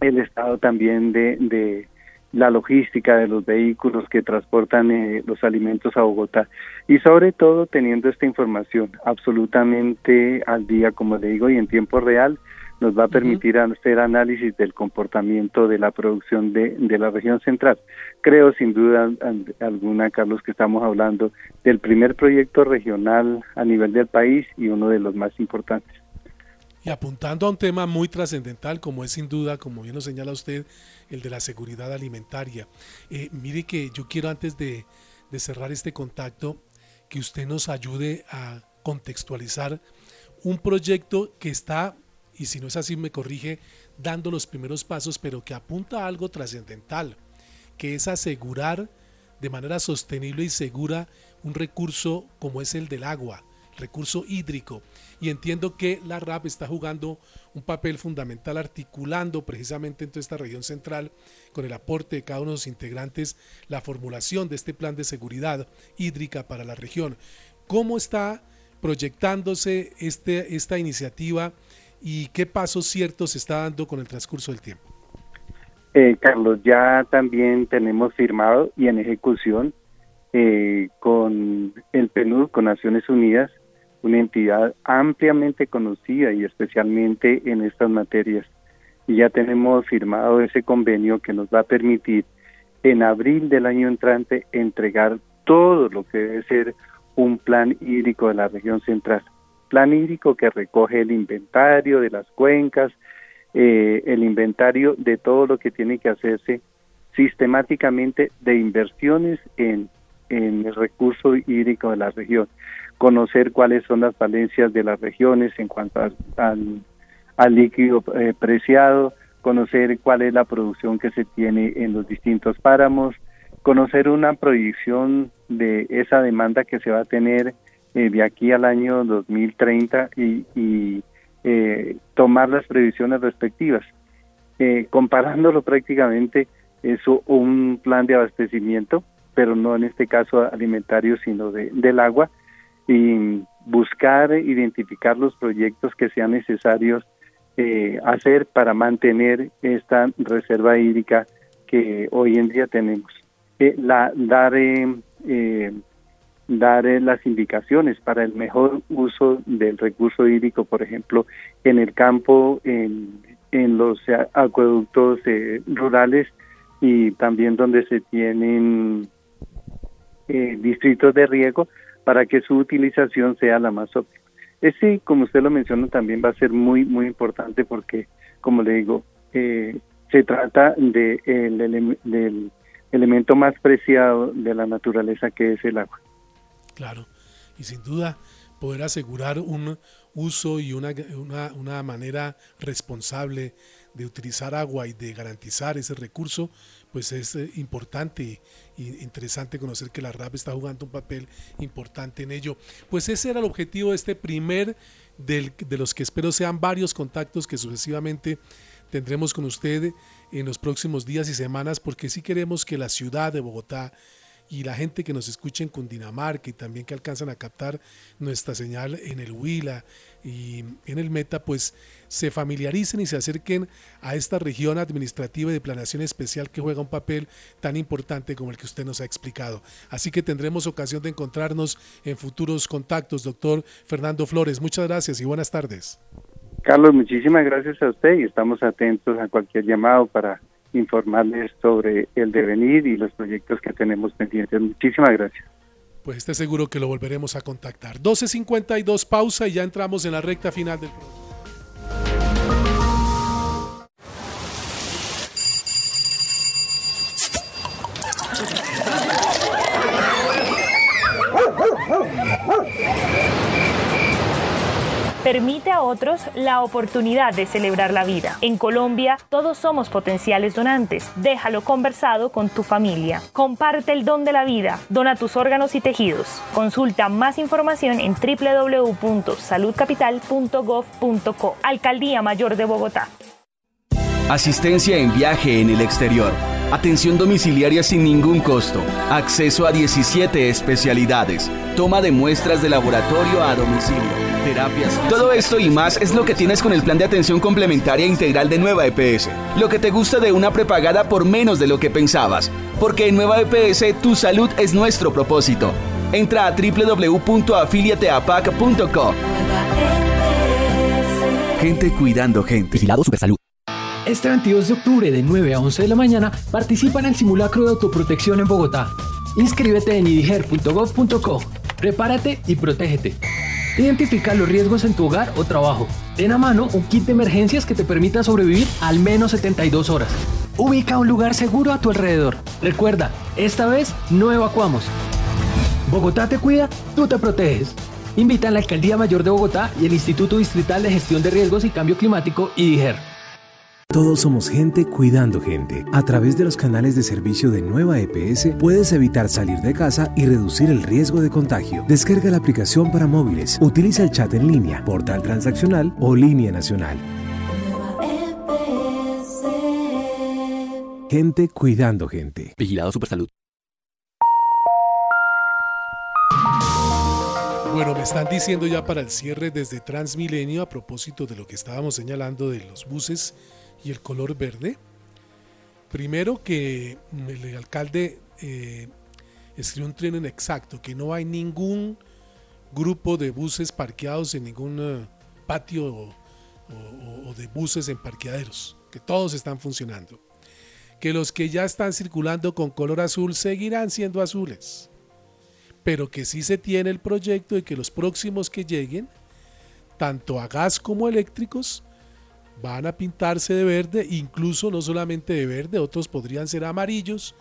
el estado también de, la logística de los vehículos que transportan eh, los alimentos a Bogotá. Y sobre todo teniendo esta información absolutamente al día, como le digo, y en tiempo real, nos va a permitir hacer análisis del comportamiento de la producción de, de la región central. Creo sin duda alguna, Carlos, que estamos hablando del primer proyecto regional a nivel del país y uno de los más importantes. Y apuntando a un tema muy trascendental, como es sin duda, como bien lo señala usted, el de la seguridad alimentaria. Eh, mire que yo quiero antes de, de cerrar este contacto, que usted nos ayude a contextualizar un proyecto que está, y si no es así me corrige, dando los primeros pasos, pero que apunta a algo trascendental, que es asegurar de manera sostenible y segura un recurso como es el del agua, recurso hídrico. Y entiendo que la RAP está jugando un papel fundamental articulando precisamente en toda esta región central, con el aporte de cada uno de los integrantes, la formulación de este plan de seguridad hídrica para la región. ¿Cómo está proyectándose este, esta iniciativa y qué pasos ciertos se está dando con el transcurso del tiempo? Eh, Carlos, ya también tenemos firmado y en ejecución eh, con el PNUD, con Naciones Unidas, una entidad ampliamente conocida y especialmente en estas materias. Y ya tenemos firmado ese convenio que nos va a permitir en abril del año entrante entregar todo lo que debe ser un plan hídrico de la región central. Plan hídrico que recoge el inventario de las cuencas, eh, el inventario de todo lo que tiene que hacerse sistemáticamente de inversiones en, en el recurso hídrico de la región. Conocer cuáles son las falencias de las regiones en cuanto al, líquido eh, preciado, conocer cuál es la producción que se tiene en los distintos páramos, conocer una proyección de esa demanda que se va a tener eh, de aquí al año 2030 y, eh, tomar las previsiones respectivas. comparándolo prácticamente es un plan de abastecimiento, pero no en este caso alimentario, sino de, del agua, y buscar identificar los proyectos que sean necesarios eh, hacer para mantener esta reserva hídrica que hoy en día tenemos. Eh, la, dar eh, dar las indicaciones para el mejor uso del recurso hídrico, por ejemplo, en el campo, en, los acueductos rurales y también donde se tienen distritos de riego, para que su utilización sea la más óptima. Ese, como usted lo menciona, también va a ser muy, muy importante porque, como le digo, eh, se trata de el, del elemento más preciado de la naturaleza que es el agua. Claro, y sin duda poder asegurar un uso y una, una, una manera responsable de utilizar agua y de garantizar ese recurso, pues es eh, importante y interesante conocer que la RAP está jugando un papel importante en ello. Pues ese era el objetivo de este primer, de los que espero sean varios contactos que sucesivamente tendremos con usted en los próximos días y semanas, porque sí queremos que la ciudad de Bogotá y la gente que nos escucha en Cundinamarca y también que alcanzan a captar nuestra señal en el Huila y en el Meta, pues se familiaricen y se acerquen a esta región administrativa y de planeación especial que juega un papel tan importante como el que usted nos ha explicado. Así que tendremos ocasión de encontrarnos en futuros contactos, doctor Fernando Flores. Muchas gracias y buenas tardes. Carlos, muchísimas gracias a usted y estamos atentos a cualquier llamado para informarles sobre el devenir y los proyectos que tenemos pendientes. Muchísimas gracias. Pues esté seguro que lo volveremos a contactar. 12.52, pausa y ya entramos en la recta final del programa. Permite a otros la oportunidad de celebrar la vida. En Colombia, todos somos potenciales donantes. Déjalo conversado con tu familia. Comparte el don de la vida. Dona tus órganos y tejidos. Consulta más información en www.saludcapital.gov.co. Alcaldía Mayor de Bogotá. Asistencia en viaje en el exterior. Atención domiciliaria sin ningún costo. Acceso a 17 especialidades. Toma de muestras de laboratorio a domicilio terapias. Todo esto y más es lo que tienes con el plan de atención complementaria integral de Nueva EPS. Lo que te gusta de una prepagada por menos de lo que pensabas. Porque en Nueva EPS tu salud es nuestro propósito. Entra a www.afiliateapac.co. Gente cuidando gente. Vigilado Supersalud. Este 22 de octubre de 9 a 11 de la mañana participa en el simulacro de autoprotección en Bogotá. Inscríbete en idiger.gov.co. Prepárate y protégete. Identifica los riesgos en tu hogar o trabajo. Ten a mano un kit de emergencias que te permita sobrevivir al menos 72 horas. Ubica un lugar seguro a tu alrededor. Recuerda, esta vez no evacuamos. Bogotá te cuida, tú te proteges. Invita a la Alcaldía Mayor de Bogotá y el Instituto Distrital de Gestión de Riesgos y Cambio Climático IDIGER. Todos somos gente cuidando gente. A través de los canales de servicio de Nueva EPS puedes evitar salir de casa y reducir el riesgo de contagio. Descarga la aplicación para móviles, utiliza el chat en línea, portal transaccional o línea nacional. Gente cuidando gente. Vigilado Supersalud. Bueno, me están diciendo ya para el cierre desde Transmilenio a propósito de lo que estábamos señalando de los buses y el color verde. Primero que el alcalde eh, un tren en exacto, que no hay ningún grupo de buses parqueados en ningún eh, patio o, o de buses en parqueaderos, que todos están funcionando. Que los que ya están circulando con color azul seguirán siendo azules, pero que sí se tiene el proyecto de que los próximos que lleguen, tanto a gas como eléctricos, van a pintarse de verde, incluso no solamente de verde, otros podrían ser amarillos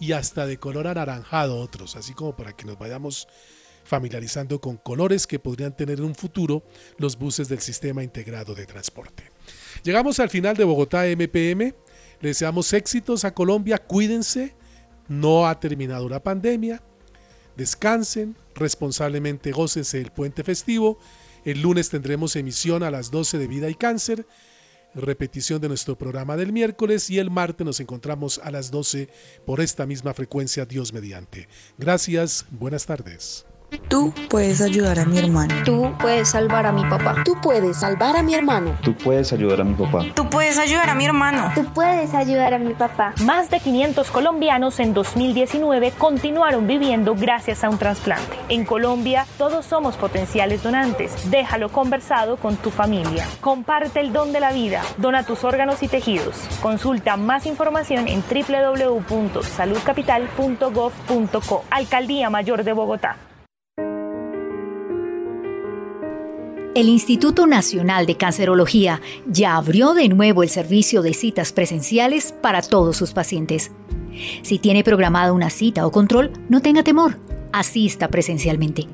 y hasta de color anaranjado otros, así como para que nos vayamos familiarizando con colores que podrían tener en un futuro los buses del sistema integrado de transporte. Llegamos al final de Bogotá MPM, le deseamos éxitos a Colombia, cuídense, no ha terminado la pandemia, descansen, responsablemente. Gócense el puente festivo, el lunes tendremos emisión a las 12 de Vida y Cáncer, repetición de nuestro programa del miércoles y el martes nos encontramos a las 12 por esta misma frecuencia Dios mediante. Gracias, buenas tardes. Tú puedes ayudar a mi hermano. Tú puedes salvar a mi papá. Tú puedes salvar a mi hermano. Tú puedes ayudar a mi papá. Tú puedes ayudar a mi hermano. Tú puedes ayudar a mi papá. Más de 500 colombianos en 2019 continuaron viviendo gracias a un trasplante. En Colombia, todos somos potenciales donantes. Déjalo conversado con tu familia. Comparte el don de la vida. Dona tus órganos y tejidos. Consulta más información en www.saludcapital.gov.co. Alcaldía Mayor de Bogotá. El Instituto Nacional de Cancerología ya abrió de nuevo el servicio de citas presenciales para todos sus pacientes. Si tiene programada una cita o control, no tenga temor, asista presencialmente.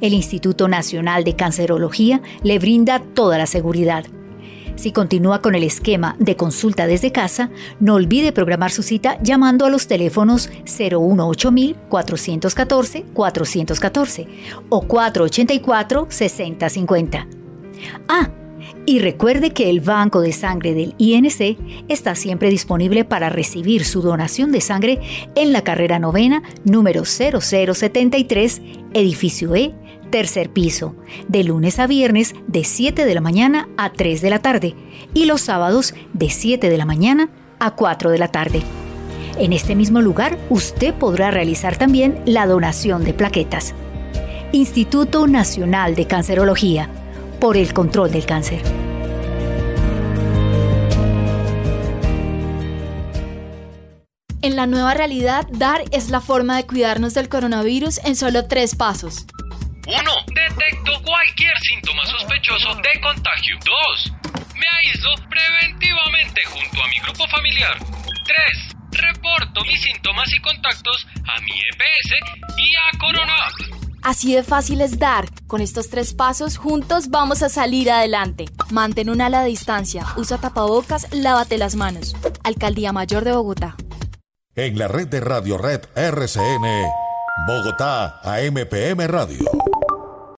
El Instituto Nacional de Cancerología le brinda toda la seguridad. Si continúa con el esquema de consulta desde casa, no olvide programar su cita llamando a los teléfonos 018-414-414 o 484-6050. Ah, y recuerde que el banco de sangre del INC está siempre disponible para recibir su donación de sangre en la carrera novena número 0073, edificio E, tercer piso, de lunes a viernes de 7 de la mañana a 3 de la tarde y los sábados de 7 de la mañana a 4 de la tarde. En este mismo lugar usted podrá realizar también la donación de plaquetas. Instituto Nacional de Cancerología, por el control del cáncer. En la nueva realidad, dar es la forma de cuidarnos del coronavirus en solo tres pasos. 1. Detecto cualquier síntoma sospechoso de contagio. 2. Me aíslo preventivamente junto a mi grupo familiar. 3. Reporto mis síntomas y contactos a mi EPS y a Corona. Así de fácil es dar. Con estos tres pasos, juntos vamos a salir adelante. Mantén una ala de distancia, usa tapabocas, lávate las manos. Alcaldía Mayor de Bogotá. En la red de Radio Red RCN, Bogotá AMPM Radio.